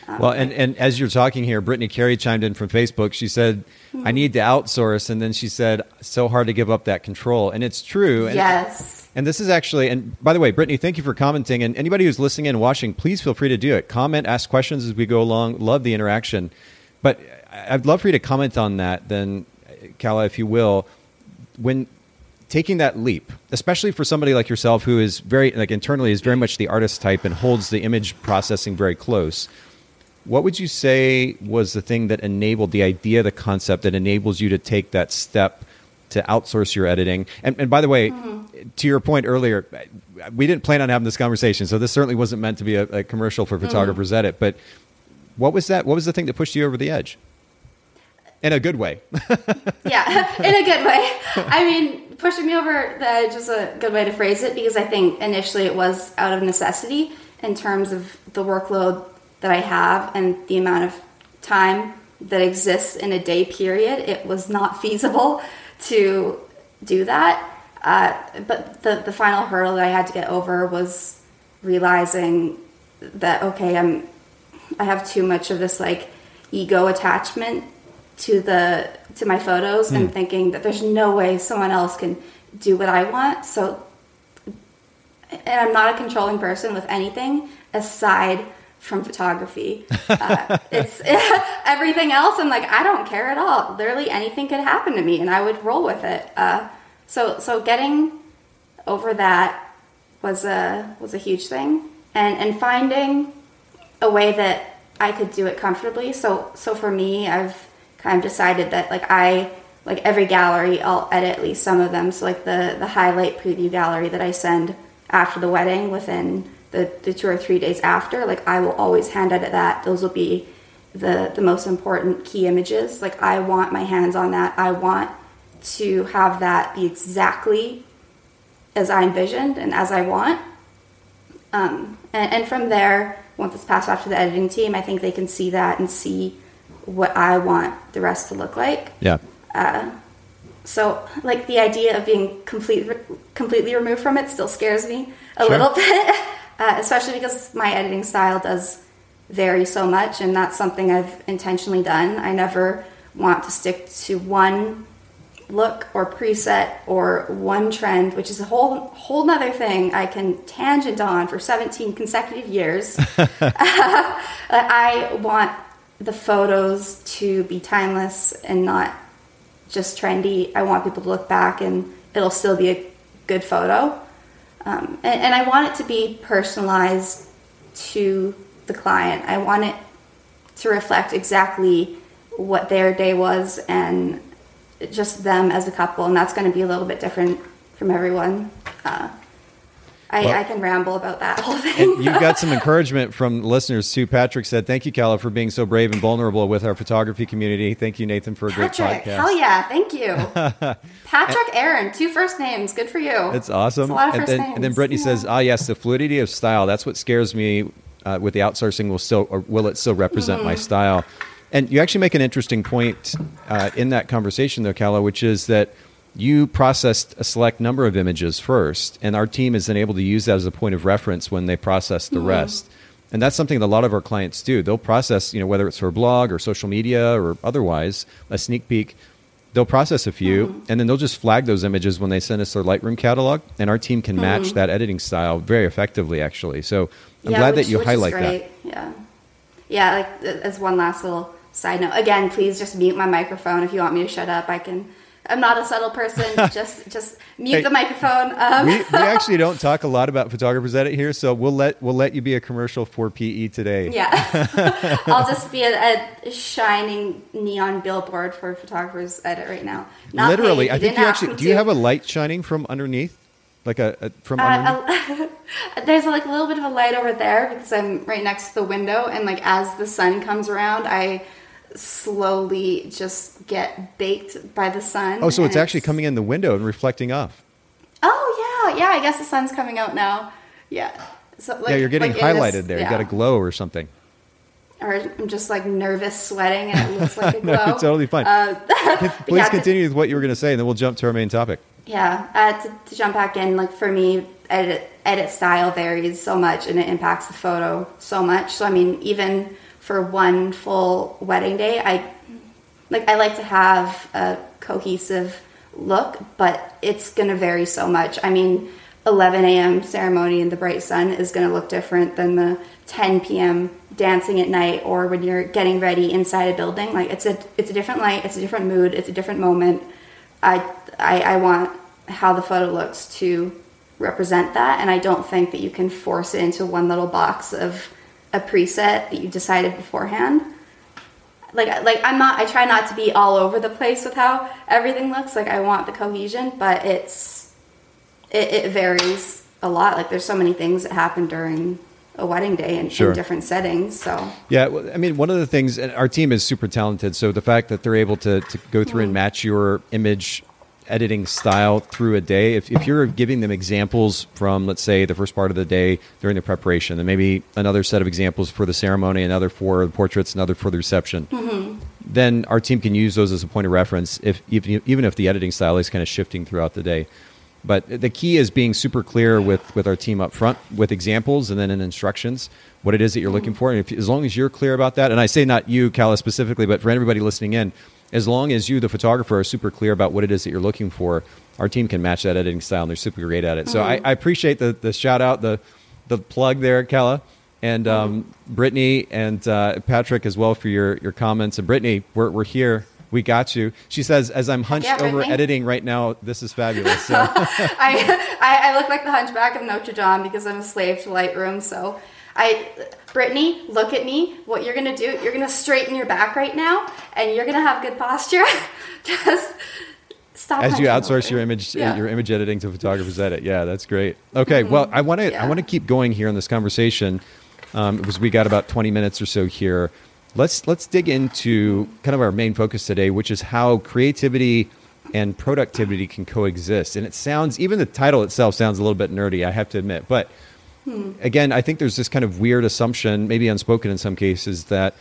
Um, well, and, and as you're talking here, Brittany Carey chimed in from Facebook. She said, mm-hmm. I need to outsource. And then she said, so hard to give up that control. And it's true. And, yes. And this is actually, and by the way, Brittany, thank you for commenting. And anybody who's listening and watching, please feel free to do it. Comment, ask questions as we go along. Love the interaction. But I'd love for you to comment on that, then, Kalla, if you will. When taking that leap, especially for somebody like yourself who is very, like internally, is very much the artist type and holds the image processing very close what would you say was the thing that enabled the idea, the concept that enables you to take that step to outsource your editing? And, and by the way, mm-hmm. to your point earlier, we didn't plan on having this conversation, so this certainly wasn't meant to be a, a commercial for photographers mm-hmm. edit. But what was that? What was the thing that pushed you over the edge? In a good way. yeah, (laughs) in a good way. (laughs) I mean, pushing me over the edge is a good way to phrase it because I think initially it was out of necessity in terms of the workload that I have and the amount of time that exists in a day period, it was not (laughs) feasible to do that. Uh, but the, the final hurdle that I had to get over was realizing that okay, I'm I have too much of this like ego attachment to the to my photos mm. and hmm. thinking that there's no way someone else can do what I want. So and I'm not a controlling person with anything aside from photography. Uh, (laughs) it's (laughs) everything else. I'm like, I don't care at all. Literally anything could happen to me, and I would roll with it. Uh, so, so getting over that was a was a huge thing, and and finding a way that I could do it comfortably. So, so for me, I've kind of decided that like I like every gallery, I'll edit at least some of them. So, like the the highlight preview gallery that I send after the wedding within the, the two or three days after, like I will always hand edit that. Those will be the the most important key images. Like I want my hands on that. I want to have that be exactly as I envisioned and as I want. Um, and, and from there, once it's passed off to the editing team, I think they can see that and see what I want the rest to look like. Yeah. Uh, so, like the idea of being completely completely removed from it still scares me a sure. little (laughs) bit uh, especially because my editing style does vary so much, and that's something I've intentionally done. I never want to stick to one look or preset or one trend, which is a whole whole nother thing I can tangent on for 17 consecutive years. (laughs) (laughs) I want the photos to be timeless and not just trendy. I want people to look back and it'll still be a good photo. Um, and, and, I want it to be personalized to the client. I want it to reflect exactly what their day was and just them as a couple. And that's going to be a little bit different from everyone. Uh, I, well, I, can ramble about that whole thing. you got some (laughs) encouragement from listeners too. Patrick said, "Thank you, Kalla, for being so brave and vulnerable with our photography community. Thank you, Nathan, for a Patrick, great podcast." Hell yeah, thank you, (laughs) Patrick, Aaron, two first names. Good for you. It's awesome. It's a lot of and, first then, names. and then Brittany yeah. says, "Ah, yes, the fluidity of style. That's what scares me. Uh, with the outsourcing, will still or will it still represent mm-hmm. my style?" And you actually make an interesting point uh, in that conversation, though, Kalla, which is that you processed a select number of images first, and our team is then able to use that as a point of reference when they process the mm-hmm. rest. And that's something that a lot of our clients do. They'll process, you know, whether it's for a blog or social media or otherwise, a sneak peek. They'll process a few, mm-hmm. and then they'll just flag those images when they send us their Lightroom catalog, and our team can match mm-hmm. that editing style very effectively, actually. So I'm yeah, glad which, that you highlight that. Yeah, yeah. Like as one last little side note, again, please just mute my microphone if you want me to shut up. I can I'm not a subtle person. (laughs) just just mute Hey, the microphone. Um, we, we actually don't talk a lot about photographers edit here, so we'll let we'll let you be a commercial for PE today. yeah, (laughs) I'll just be a, a shining neon billboard for photographers edit right now. Not Literally. I think you actually do. You have a light shining from underneath, like a, a from underneath. Uh, (laughs) there's like a little bit of a light over there because I'm right next to the window, and like as the sun comes around, I slowly just get baked by the sun. oh, so and it's actually coming in the window and reflecting off. Oh yeah, yeah. I guess the sun's coming out now. Yeah. So like, yeah, you're getting like highlighted this- there. yeah. You got a glow or something. Or I'm just like nervous sweating, and it looks like a (laughs) glow. No, totally fine. Uh, (laughs) Please yeah, to- continue with what you were going to say, and then we'll jump to our main topic. Yeah, uh, to, to jump back in, like for me, edit edit style varies so much, and it impacts the photo so much. So I mean, even for one full wedding day, I like I like to have a cohesive look, but it's going to vary so much. I mean, 11 a.m. ceremony in the bright sun is going to look different than the 10 p.m. dancing at night, or when you're getting ready inside a building. Like it's a it's a different light, it's a different mood, it's a different moment. I I, I want how the photo looks to represent that, and I don't think that you can force it into one little box of a preset that you decided beforehand like like I'm not I try not to be all over the place with how everything looks like I want the cohesion but it's it, it varies a lot like there's so many things that happen during a wedding day in, Sure. in different settings so Yeah, well, I mean, one of the things, and our team is super talented. So the fact that they're able to, to go through and mm-hmm. match your image editing style through a day, if, if you're giving them examples from, let's say, the first part of the day during the preparation, and maybe another set of examples for the ceremony, another for the portraits, another for the reception, mm-hmm. then our team can use those as a point of reference, if even, even if the editing style is kind of shifting throughout the day. But the key is being super clear with, with our team up front with examples and then in instructions what it is that you're looking mm-hmm. for. And if, as long as you're clear about that, and I say not you, Kalla, specifically, but for everybody listening in, as long as you, the photographer, are super clear about what it is that you're looking for, our team can match that editing style and they're super great at it. So I, I appreciate the, the shout out, the, the plug there, Kalla. And um, Brittany and uh, Patrick as well for your, your comments. And Brittany, we're, we're here. We got you. She says, as I'm hunched Yeah, over editing right now, this is fabulous. (laughs) So. I, I I look like the hunchback of Notre Dame because I'm a slave to Lightroom so I Brittany look at me. What you're gonna do you're gonna straighten your back right now and you're gonna have good posture. (laughs) Just stop as you outsource over. your image Yeah. your image editing to photographers edit. Yeah that's great. Okay well i want to i want to keep going here in this conversation um, because we got about 20 minutes or so here. Let's let's dig into kind of our main focus today which is how creativity and productivity can coexist. And it sounds even the title itself sounds a little bit nerdy i have to admit but again, I think there's this kind of weird assumption, maybe unspoken in some cases, that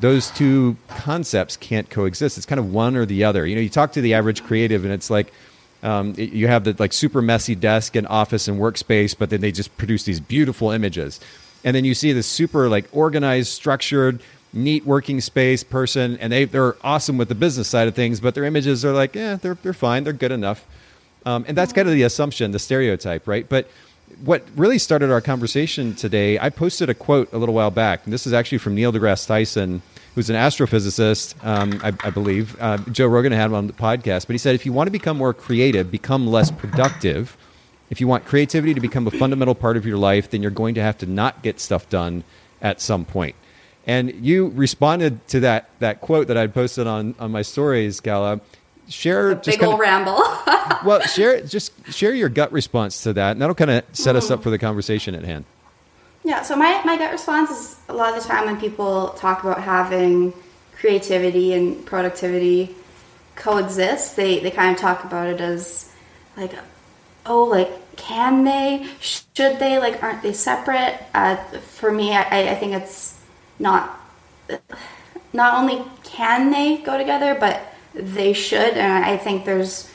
those two concepts can't coexist. It's kind of one or the other. You know, you talk to the average creative, and it's like um, it- you have the like super messy desk and office and workspace, but then they just produce these beautiful images, and then you see this super like organized, structured. Neat working space person, and they they're awesome with the business side of things, but their images are like, yeah, they're they're fine, they're good enough. Um, and that's kind of the assumption, the stereotype, right? But what really started our conversation today, I posted a quote a little while back. And this is actually from Neil deGrasse Tyson, who's an astrophysicist, um, I, I believe. Uh, Joe Rogan had him on the podcast. But he said, if you want to become more creative, become less productive. If you want creativity to become a fundamental part of your life, then you're going to have to not get stuff done at some point. And you responded to that, that quote that I'd posted on, on my stories, Kalla. Share just big kind old ramble (laughs) well, share just share your gut response to that, and that'll kind of set us up for the conversation at hand. Yeah, so my, my gut response is a lot of the time when people talk about having creativity and productivity coexist, they, they kind of talk about it as like, oh, like, can they? Should they? Like, aren't they separate? Uh, for me, I, I think it's not, (sighs) not only can they go together, but they should. And I think there's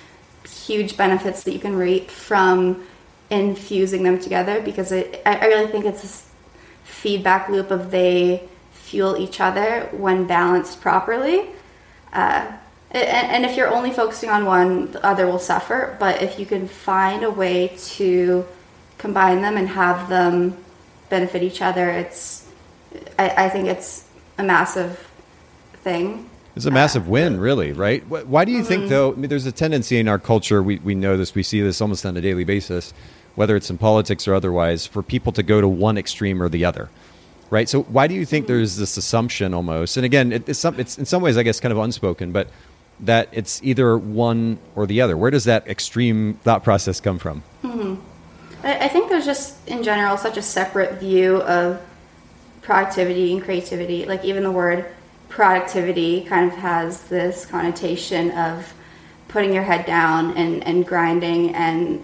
huge benefits that you can reap from infusing them together because it, I, really think it's this feedback loop of they fuel each other when balanced properly. Uh, and, and if you're only focusing on one, the other will suffer. But if you can find a way to combine them and have them benefit each other, it's I, I think it's a massive thing. It's a massive win, really, right? Why do you think, mm. though? I mean, there's a tendency in our culture. We we know this. We see this almost on a daily basis, whether it's in politics or otherwise, for people to go to one extreme or the other, right? So why do you think mm. there's this assumption almost? And again, it, it's some, it's in some ways, I guess, kind of unspoken, but that it's either one or the other. Where does that extreme thought process come from? Mm-hmm. I, I think there's just in general such a separate view of productivity and creativity. Like even the word productivity kind of has this connotation of putting your head down and, and grinding and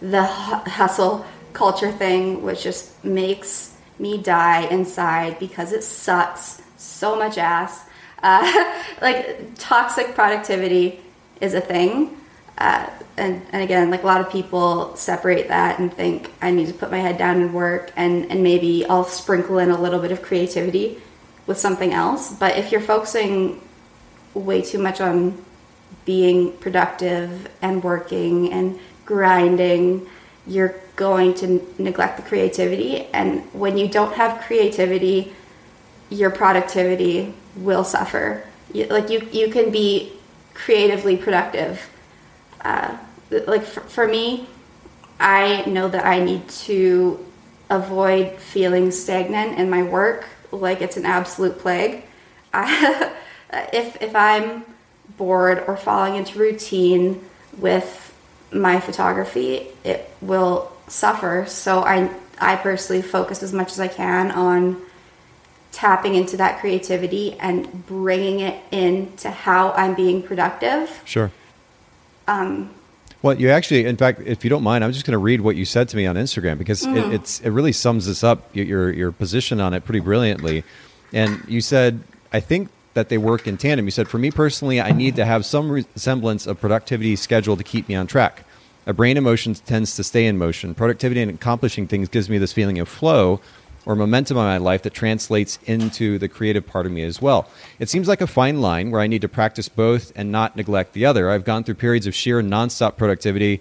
the hustle culture thing, which just makes me die inside because it sucks so much ass. (laughs) Uh, like toxic productivity is a thing. Uh, and, and again, like a lot of people separate that and think I need to put my head down and work, and, and maybe I'll sprinkle in a little bit of creativity with something else. But if you're focusing way too much on being productive and working and grinding, you're going to neglect the creativity. And when you don't have creativity, your productivity will suffer. You, like you, you can be creatively productive. Uh, like for, for me, I know that I need to avoid feeling stagnant in my work, like it's an absolute plague. I, (laughs) if if I'm bored or falling into routine with my photography, it will suffer. So I I personally focus as much as I can on tapping into that creativity and bringing it into how I'm being productive. Sure. Um, Well, you actually, in fact, if you don't mind, I'm just going to read what you said to me on Instagram because Mm-hmm. it, it's it really sums this up your, your position on it pretty brilliantly. And you said, I think that they work in tandem. You said, for me personally, I need to have some re- semblance of productivity schedule to keep me on track. A brain in motion tends to stay in motion. Productivity and accomplishing things gives me this feeling of flow or momentum in my life that translates into the creative part of me as well. It seems like a fine line where I need to practice both and not neglect the other. I've gone through periods of sheer nonstop productivity,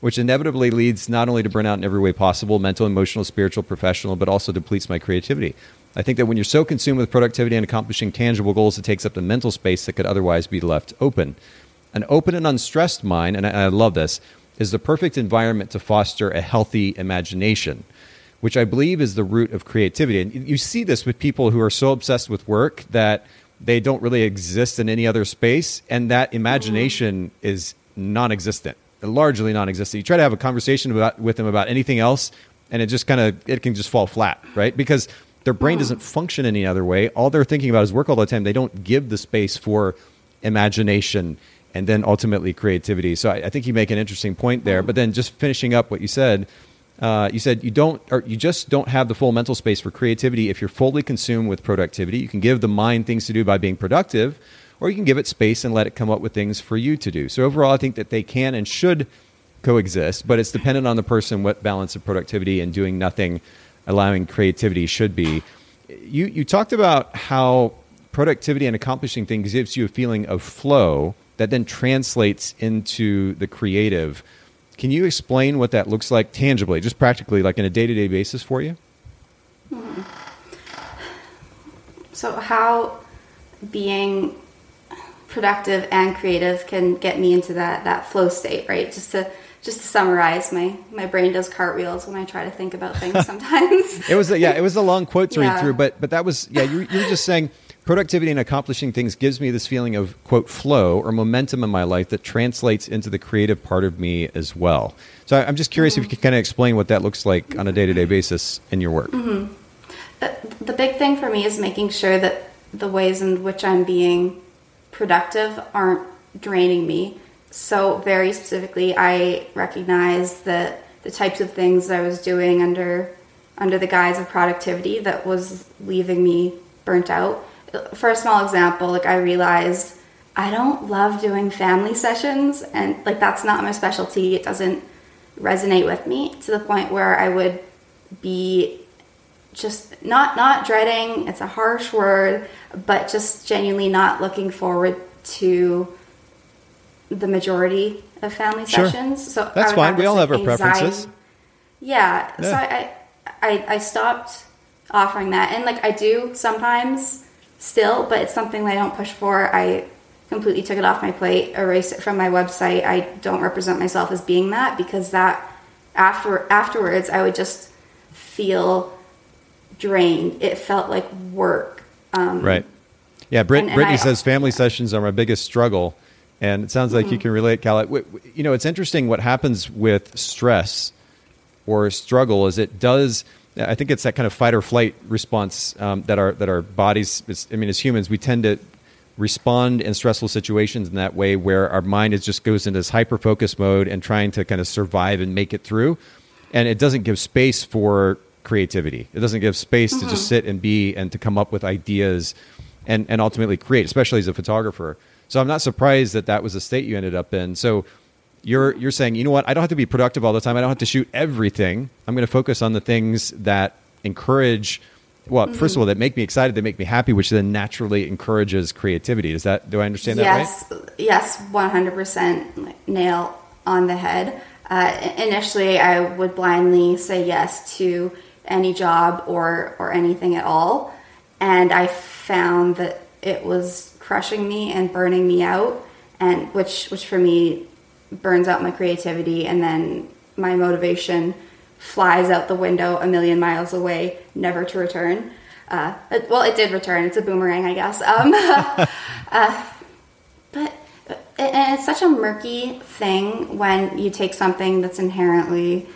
which inevitably leads not only to burnout in every way possible mental, emotional, spiritual, professional, but also depletes my creativity. I think that when you're so consumed with productivity and accomplishing tangible goals, it takes up the mental space that could otherwise be left open. An open and unstressed mind, and I, I love this, is the perfect environment to foster a healthy imagination which I believe is the root of creativity. And you see this with people who are so obsessed with work that they don't really exist in any other space, and that imagination is non existent, largely non existent. You try to have a conversation about, with them about anything else, and it just kind of it can just fall flat, right? Because their brain hmm. doesn't function any other way. All they're thinking about is work all the time. They don't give the space for imagination and then ultimately creativity. So I, I think you make an interesting point there. Hmm. But then just finishing up what you said, uh, you said you don't, or you just don't have the full mental space for creativity if you're fully consumed with productivity. You can give the mind things to do by being productive, or you can give it space and let it come up with things for you to do. So overall, I think that they can and should coexist, but it's dependent on the person what balance of productivity and doing nothing, allowing creativity should be. You you talked about how productivity and accomplishing things gives you a feeling of flow that then translates into the creative. Can you explain what that looks like tangibly, just practically, like in a day to day basis for you? Hmm. So how being productive and creative can get me into that that flow state, right? Just to just to summarize, my my brain does cartwheels when I try to think about things (laughs) sometimes. It was a, yeah, it was a long quote to read (laughs) through, but but that was yeah. You, you were just saying productivity and accomplishing things gives me this feeling of quote flow or momentum in my life that translates into the creative part of me as well. So I'm just curious if you mm-hmm. could kind of explain what that looks like on a day to day basis in your work. Mm-hmm. the, the big thing for me is making sure that the ways in which I'm being productive aren't draining me. So very specifically, I recognize that the types of things that I was doing under under the guise of productivity that was leaving me burnt out. For a small example, like I realized I don't love doing family sessions and like that's not my specialty. It doesn't resonate with me to the point where I would be just not not dreading it's a harsh word but just genuinely not looking forward to the majority of family Sure. sessions so That's fine. We all have our preferences. yeah, so I, I i stopped offering that and like i do sometimes still, but it's something that I don't push for. I completely took it off my plate, erased it from my website. I don't represent myself as being that because that after afterwards I would just feel drained. It felt like work. Um, right. Yeah. Brit- and, and Brittany I, says family sessions are my biggest struggle, and it sounds like mm-hmm. you can relate, Cal. You know, it's interesting what happens with stress or struggle is it does. I think it's that kind of fight or flight response um, that our that our bodies. I mean, as humans, we tend to respond in stressful situations in that way where our mind is just goes into this hyper focus mode and trying to kind of survive and make it through and it doesn't give space for creativity it doesn't give space mm-hmm. to just mm-hmm. sit and be and to come up with ideas and and ultimately create especially as a photographer so i'm not surprised that that was the state you ended up in so you're you're saying you know what i don't have to be productive all the time i don't have to shoot everything i'm going to focus on the things that encourage well, mm-hmm. first of all, that make me excited, they make me happy, which then naturally encourages creativity. Does that do I understand yes, that right? Yes, one hundred percent nail on the head. Uh, initially, I would blindly say yes to any job or or anything at all, and I found that it was crushing me and burning me out, and which which for me burns out my creativity and then my motivation flies out the window a million miles away, never to return. Uh, it, well, it did return. It's a boomerang, I guess. Um, (laughs) uh, but and it's such a murky thing when you take something that's inherently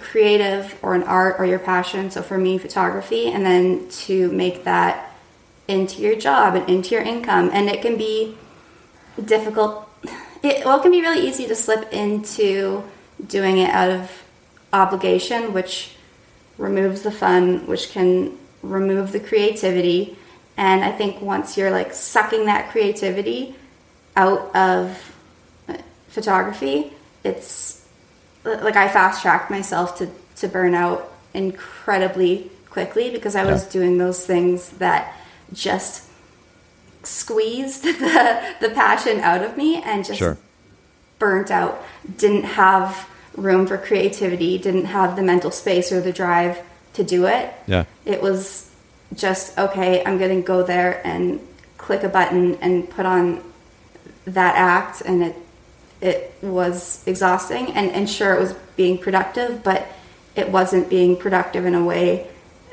creative or an art or your passion. So for me, photography, and then to make that into your job and into your income, and it can be difficult. It well, it can be really easy to slip into doing it out of obligation, which removes the fun, which can remove the creativity. And I think once you're like sucking that creativity out of uh, photography, it's like I fast tracked myself to, to burn out incredibly quickly because I was yeah. doing those things that just squeezed (laughs) the, the passion out of me and just sure. burnt out. Didn't have room for creativity, didn't have the mental space or the drive to do it. Yeah. It was just, okay, I'm going to go there and click a button and put on that act and it it was exhausting and, and sure it was being productive, but it wasn't being productive in a way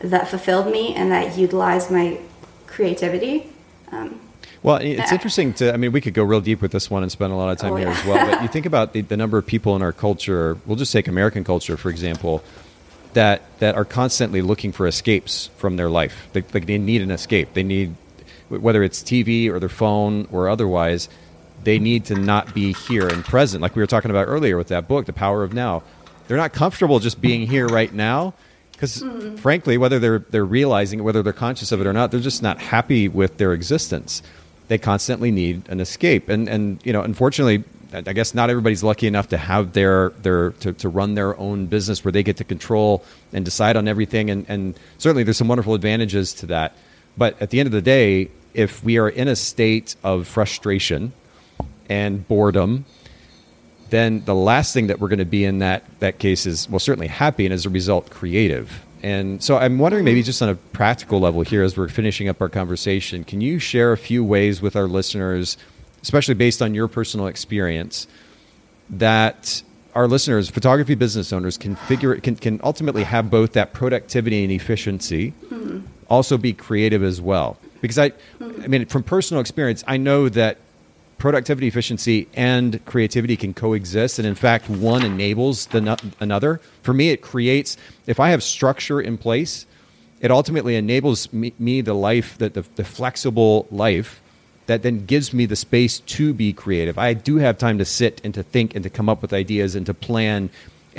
that fulfilled me and that utilized my creativity. Um, well, it's interesting to, I mean, we could go real deep with this one and spend a lot of time oh, here yeah. as well. But you (laughs) think about the, the number of people in our culture, we'll just take American culture, for example, that, that are constantly looking for escapes from their life. They, like they need an escape. They need, whether it's TV or their phone or otherwise, they need to not be here and present. Like we were talking about earlier with that book, The Power of Now. They're not comfortable just being here right now because mm-hmm. frankly whether they're they're realizing it whether they're conscious of it or not they're just not happy with their existence they constantly need an escape. And and you know, unfortunately, I guess not everybody's lucky enough to have their their to, to run their own business where they get to control and decide on everything. And and certainly there's some wonderful advantages to that. But at the end of the day, if we are in a state of frustration and boredom, then the last thing that we're going to be in that that case is well certainly happy and as a result creative and so I'm wondering, maybe just on a practical level here, as we're finishing up our conversation, can you share a few ways with our listeners, especially based on your personal experience, that our listeners, photography business owners, can figure can can ultimately have both that productivity and efficiency, mm-hmm. also be creative as well. Because I. I mean, from personal experience, I know that productivity, efficiency, and creativity can coexist. And in fact, one enables the no- another. For me, it creates, if I have structure in place, it ultimately enables me, me the life, that the, the flexible life that then gives me the space to be creative. I do have time to sit and to think and to come up with ideas and to plan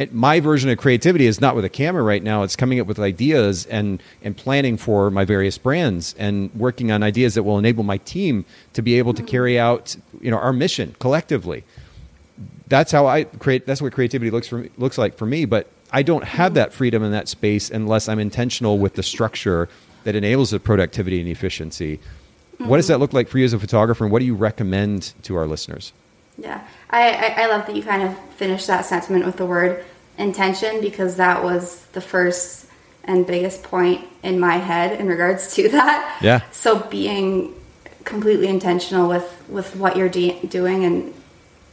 it, my version of creativity is not with a camera right now. It's coming up with ideas and and planning for my various brands and working on ideas that will enable my team to be able to carry out you know our mission collectively. That's how I create. That's what creativity looks for looks like for me. But I don't have that freedom in that space unless I'm intentional with the structure that enables the productivity and efficiency. What does that look like for you as a photographer, and what do you recommend to our listeners? Yeah, I, I, I love that you kind of finished that sentiment with the word intention because that was the first and biggest point in my head in regards to (laughs) that. Yeah. So being completely intentional with with what you're de- doing and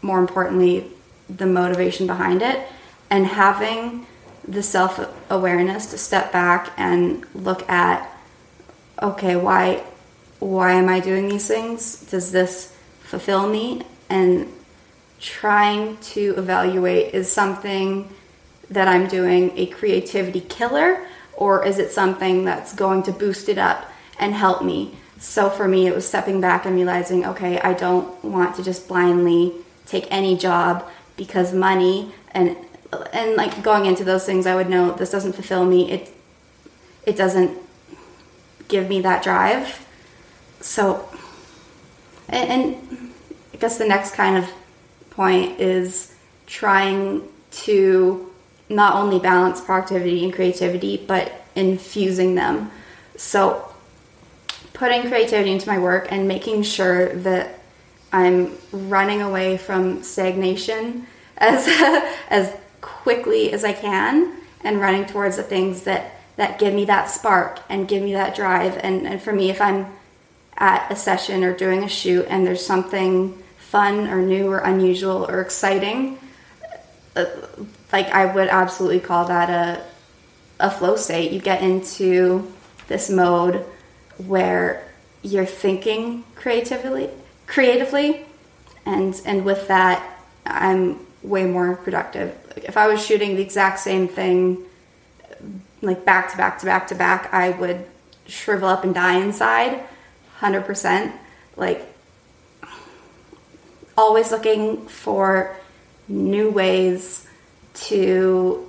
more importantly the motivation behind it and having the self awareness to step back and look at okay why why am i doing these things does this fulfill me and trying to evaluate is something that i'm doing a creativity killer or is it something that's going to boost it up and help me? So for me it was stepping back and realizing okay i don't want to just blindly take any job because money and and like going into those things i would know this doesn't fulfill me. It it doesn't give me that drive. So and, and i guess the next kind of point is trying to not only balance productivity and creativity but infusing them so putting creativity into my work and making sure that i'm running away from stagnation (laughs) as as quickly as I can and running towards the things that that give me that spark and give me that drive. And, and for me, if I'm at a session or doing a shoot and there's something fun or new or unusual or exciting, uh, like I would absolutely call that a a flow state. You get into this mode where you're thinking creatively, creatively, and and with that, I'm way more productive. Like if I was shooting the exact same thing, like back to back to back to back, I would shrivel up and die inside, hundred percent. Like always looking for new ways to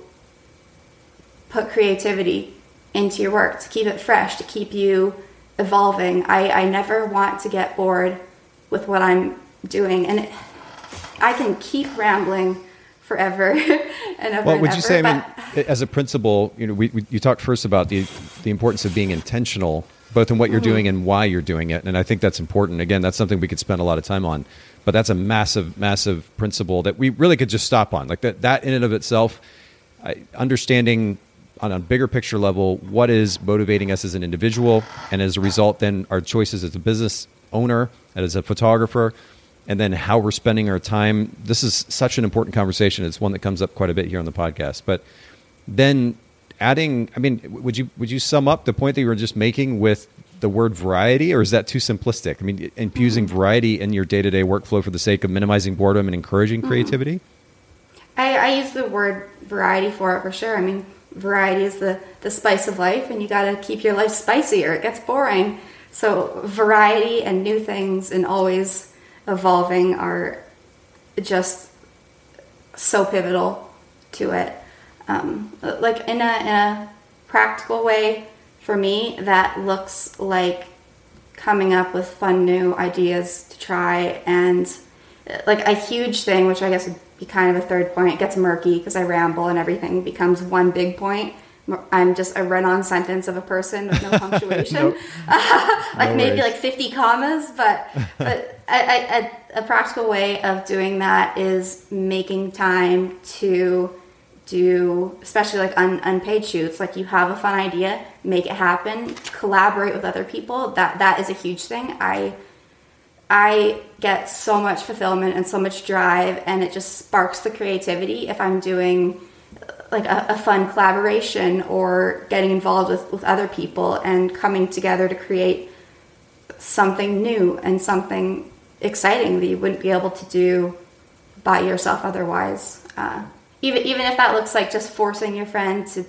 put creativity into your work to keep it fresh to keep you evolving i, I never want to get bored with what i'm doing and it, I can keep rambling forever (laughs) and ever. Well, would you ever, say, I mean, as a principal, you know, we, we, you talked first about the the importance of being intentional, both in what you're Mm-hmm. doing and why you're doing it, and I think that's important. Again, that's something we could spend a lot of time on, but that's a massive, massive principle that we really could just stop on. Like that, that in and of itself, I, understanding on a bigger picture level what is motivating us as an individual, and as a result, then our choices as a business owner and as a photographer and then how we're spending our time. This is such an important conversation. It's one that comes up quite a bit here on the podcast. But then adding, I mean, would you would you sum up the point that you were just making with the word variety, or is that too simplistic? I mean, infusing variety in your day to day workflow for the sake of minimizing boredom and encouraging creativity. I, I use the word variety for it for sure. I mean, variety is the, the spice of life, and you got to keep your life spicy or it gets boring. So, variety and new things and always evolving are just so pivotal to it. Um, like in a, in a practical way, for me, that looks like coming up with fun new ideas to try and like a huge thing, which I guess would be kind of a third point. It gets murky because I ramble and everything becomes one big point. I'm just a run-on sentence of a person with no (laughs) punctuation, (laughs) like No maybe like 50 commas. But (laughs) but I, I, a, a practical way of doing that is making time to do, especially like un, unpaid shoots. Like you have a fun idea, make it happen, collaborate with other people. That that is a huge thing. I I get so much fulfillment and so much drive, and it just sparks the creativity if I'm doing like a, a fun collaboration or getting involved with, with other people and coming together to create something new and something exciting that you wouldn't be able to do by yourself otherwise. Uh, even even if that looks like just forcing your friend to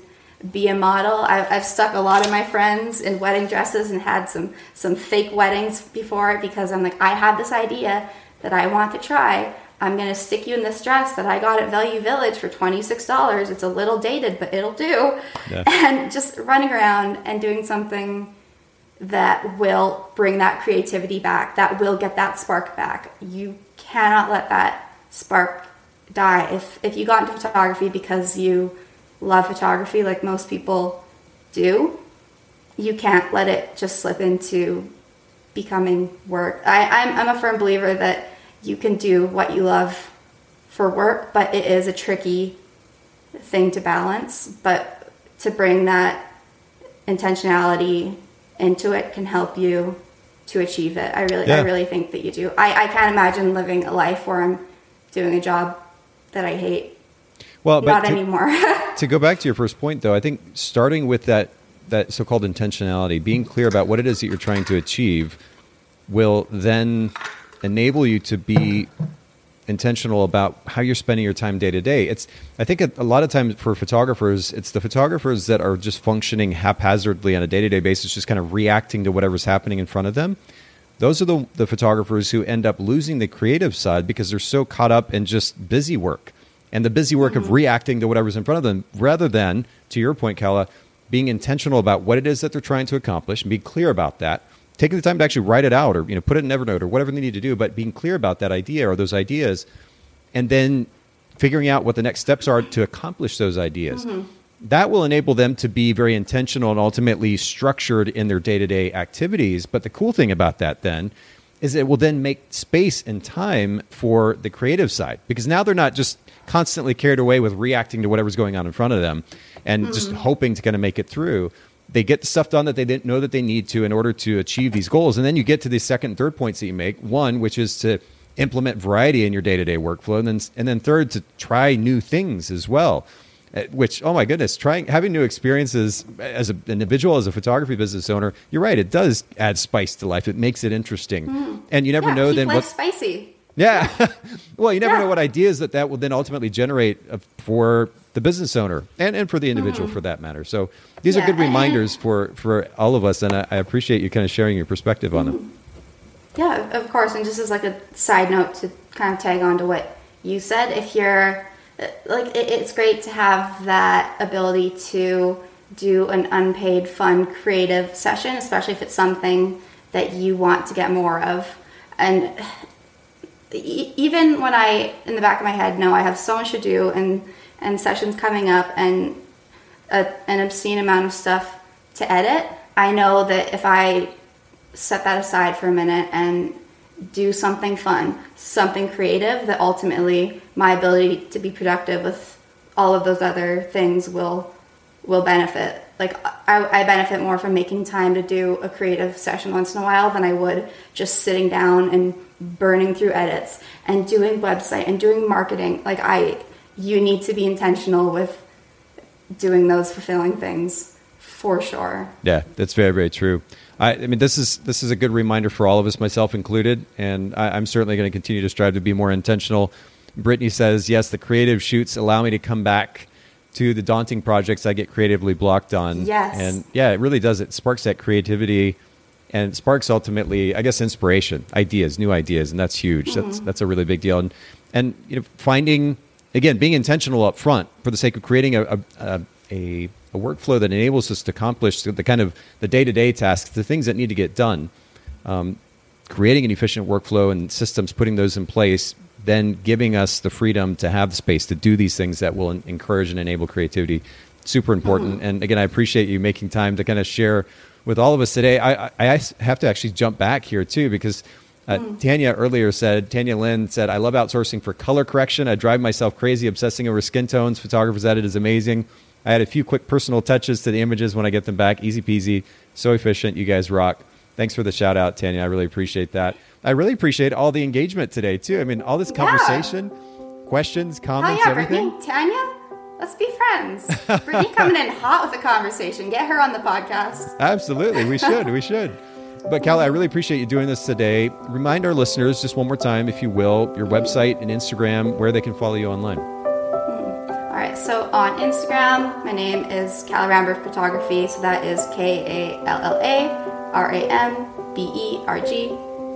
be a model. I've, I've stuck a lot of my friends in wedding dresses and had some some fake weddings before because I'm like I have this idea that I want to try. I'm gonna stick you in this dress that I got at Value Village for twenty six dollars. It's a little dated, but it'll do. Yeah. (laughs) And just running around and doing something that will bring that creativity back, that will get that spark back. You cannot let that spark die. If if you got into photography because you love photography like most people do, you can't let it just slip into becoming work. I, I'm I'm a firm believer that you can do what you love for work, but it is a tricky thing to balance. But to bring that intentionality into it can help you to achieve it. I really, Yeah. I really think that you do. I, I can't imagine living a life where I'm doing a job that I hate. Well, Not to, anymore. (laughs) to go back to your first point, though, I think starting with that that so-called intentionality, being clear about what it is that you're trying to achieve, will then enable you to be intentional about how you're spending your time day to day. It's I think a, a lot of times for photographers, it's the photographers that are just functioning haphazardly on a day to day basis, just kind of reacting to whatever's happening in front of them. Those are the, the photographers who end up losing the creative side because they're so caught up in just busy work and the busy work of mm-hmm. reacting to whatever's in front of them rather than, to your point, Kalla, being intentional about what it is that they're trying to accomplish and be clear about that. Taking the time to actually write it out or you know put it in Evernote or whatever they need to do, but being clear about that idea or those ideas, and then figuring out what the next steps are to accomplish those ideas. Mm-hmm. That will enable them to be very intentional and ultimately structured in their day to day activities. But the cool thing about that then is it will then make space and time for the creative side because now they're not just constantly carried away with reacting to whatever's going on in front of them and just hoping to kind of make it through. They get the stuff done that they didn't know that they need to in order to achieve these goals. And then you get to the second and third points that you make. One, which is to implement variety in your day to day workflow. And then, and then third, to try new things as well. Uh, Which, oh my goodness, trying having new experiences as an individual, as a photography business owner, you're right. It does add spice to life. It makes it interesting, and you never yeah, know then what spicy. Yeah. (laughs) well, you never Yeah. know what ideas that that will then ultimately generate uh, for the business owner and, and for the individual for that matter. So these are good reminders for, for all of us. And I, I appreciate you kind of sharing your perspective on them. Yeah, of course. And just as like a side note to kind of tag on to what you said, if you're uh, like, it, it's great to have that ability to do an unpaid, fun, creative session, especially if it's something that you want to get more of. And even when I, in the back of my head, know I have so much to do and and sessions coming up and a, an obscene amount of stuff to edit, I know that if I set that aside for a minute and do something fun, something creative, that ultimately my ability to be productive with all of those other things will will benefit. Like I, I benefit more from making time to do a creative session once in a while than I would just sitting down and burning through edits and doing website and doing marketing. Like I, you need to be intentional with doing those fulfilling things for sure. Yeah, that's very, very true. I, I mean, this is this is a good reminder for all of us, myself included, and I, I'm certainly going to continue to strive to be more intentional. Brittany says, "Yes, the creative shoots allow me to come back to the daunting projects I get creatively blocked on." Yes. and yeah, it really does. It sparks that creativity, and sparks ultimately, I guess, inspiration, ideas, new ideas, and that's huge. That's that's a really big deal. And and you know, finding again, being intentional up front for the sake of creating a, a, a, a, a workflow that enables us to accomplish the, the kind of the day-to-day tasks, the things that need to get done. Um, creating an efficient workflow and systems, putting those in place, then giving us the freedom to have the space to do these things that will encourage and enable creativity. Super important. And again, I appreciate you making time to kind of share with all of us today. I, I, I have to actually jump back here too because uh, Tanya earlier said, Tanya Lynn said, I love outsourcing for color correction. I drive myself crazy obsessing over skin tones. Photographer's edit is amazing. I had a few quick personal touches to the images when I get them back. Easy peasy. So efficient. You guys rock. Thanks for the shout out, Tanya. I really appreciate that. I really appreciate all the engagement today, too. I mean, all this conversation, questions, Oh comments, yeah, everything. Tanya, let's be friends. Brittany coming in (laughs) hot with the conversation. Get her on the podcast. Absolutely. We should. We should. But Callie, I really appreciate you doing this today. Remind our listeners, just one more time, if you will, your website and Instagram, where they can follow you online. All right, so on Instagram, my name is Kalla Ramberg Photography. So that is K A L L A R A M B E R G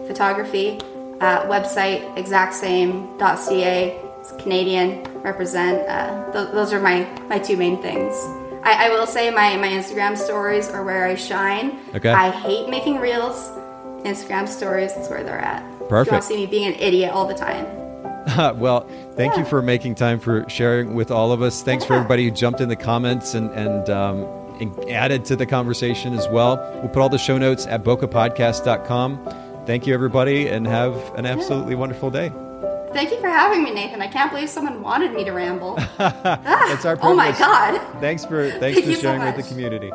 Photography. Uh, website exactsame.ca. It's Canadian. Represent. Uh, th- those are my my two main things. I, I will say my my Instagram stories are where I shine. Okay. I hate making reels. Instagram stories is where they're at. If you Perfect. to see me being an idiot all the time. (laughs) well, thank you for making time for sharing with all of us. Thanks for everybody who jumped in the comments and, and, um, and added to the conversation as well. We'll put all the show notes at bokehpodcast.com. Thank you, everybody, and have an absolutely wonderful day. Thank you for having me, Nathan. I can't believe someone wanted me to ramble. (laughs) It's our ah, oh my god. Thanks for thanks Thank for you so sharing with the community.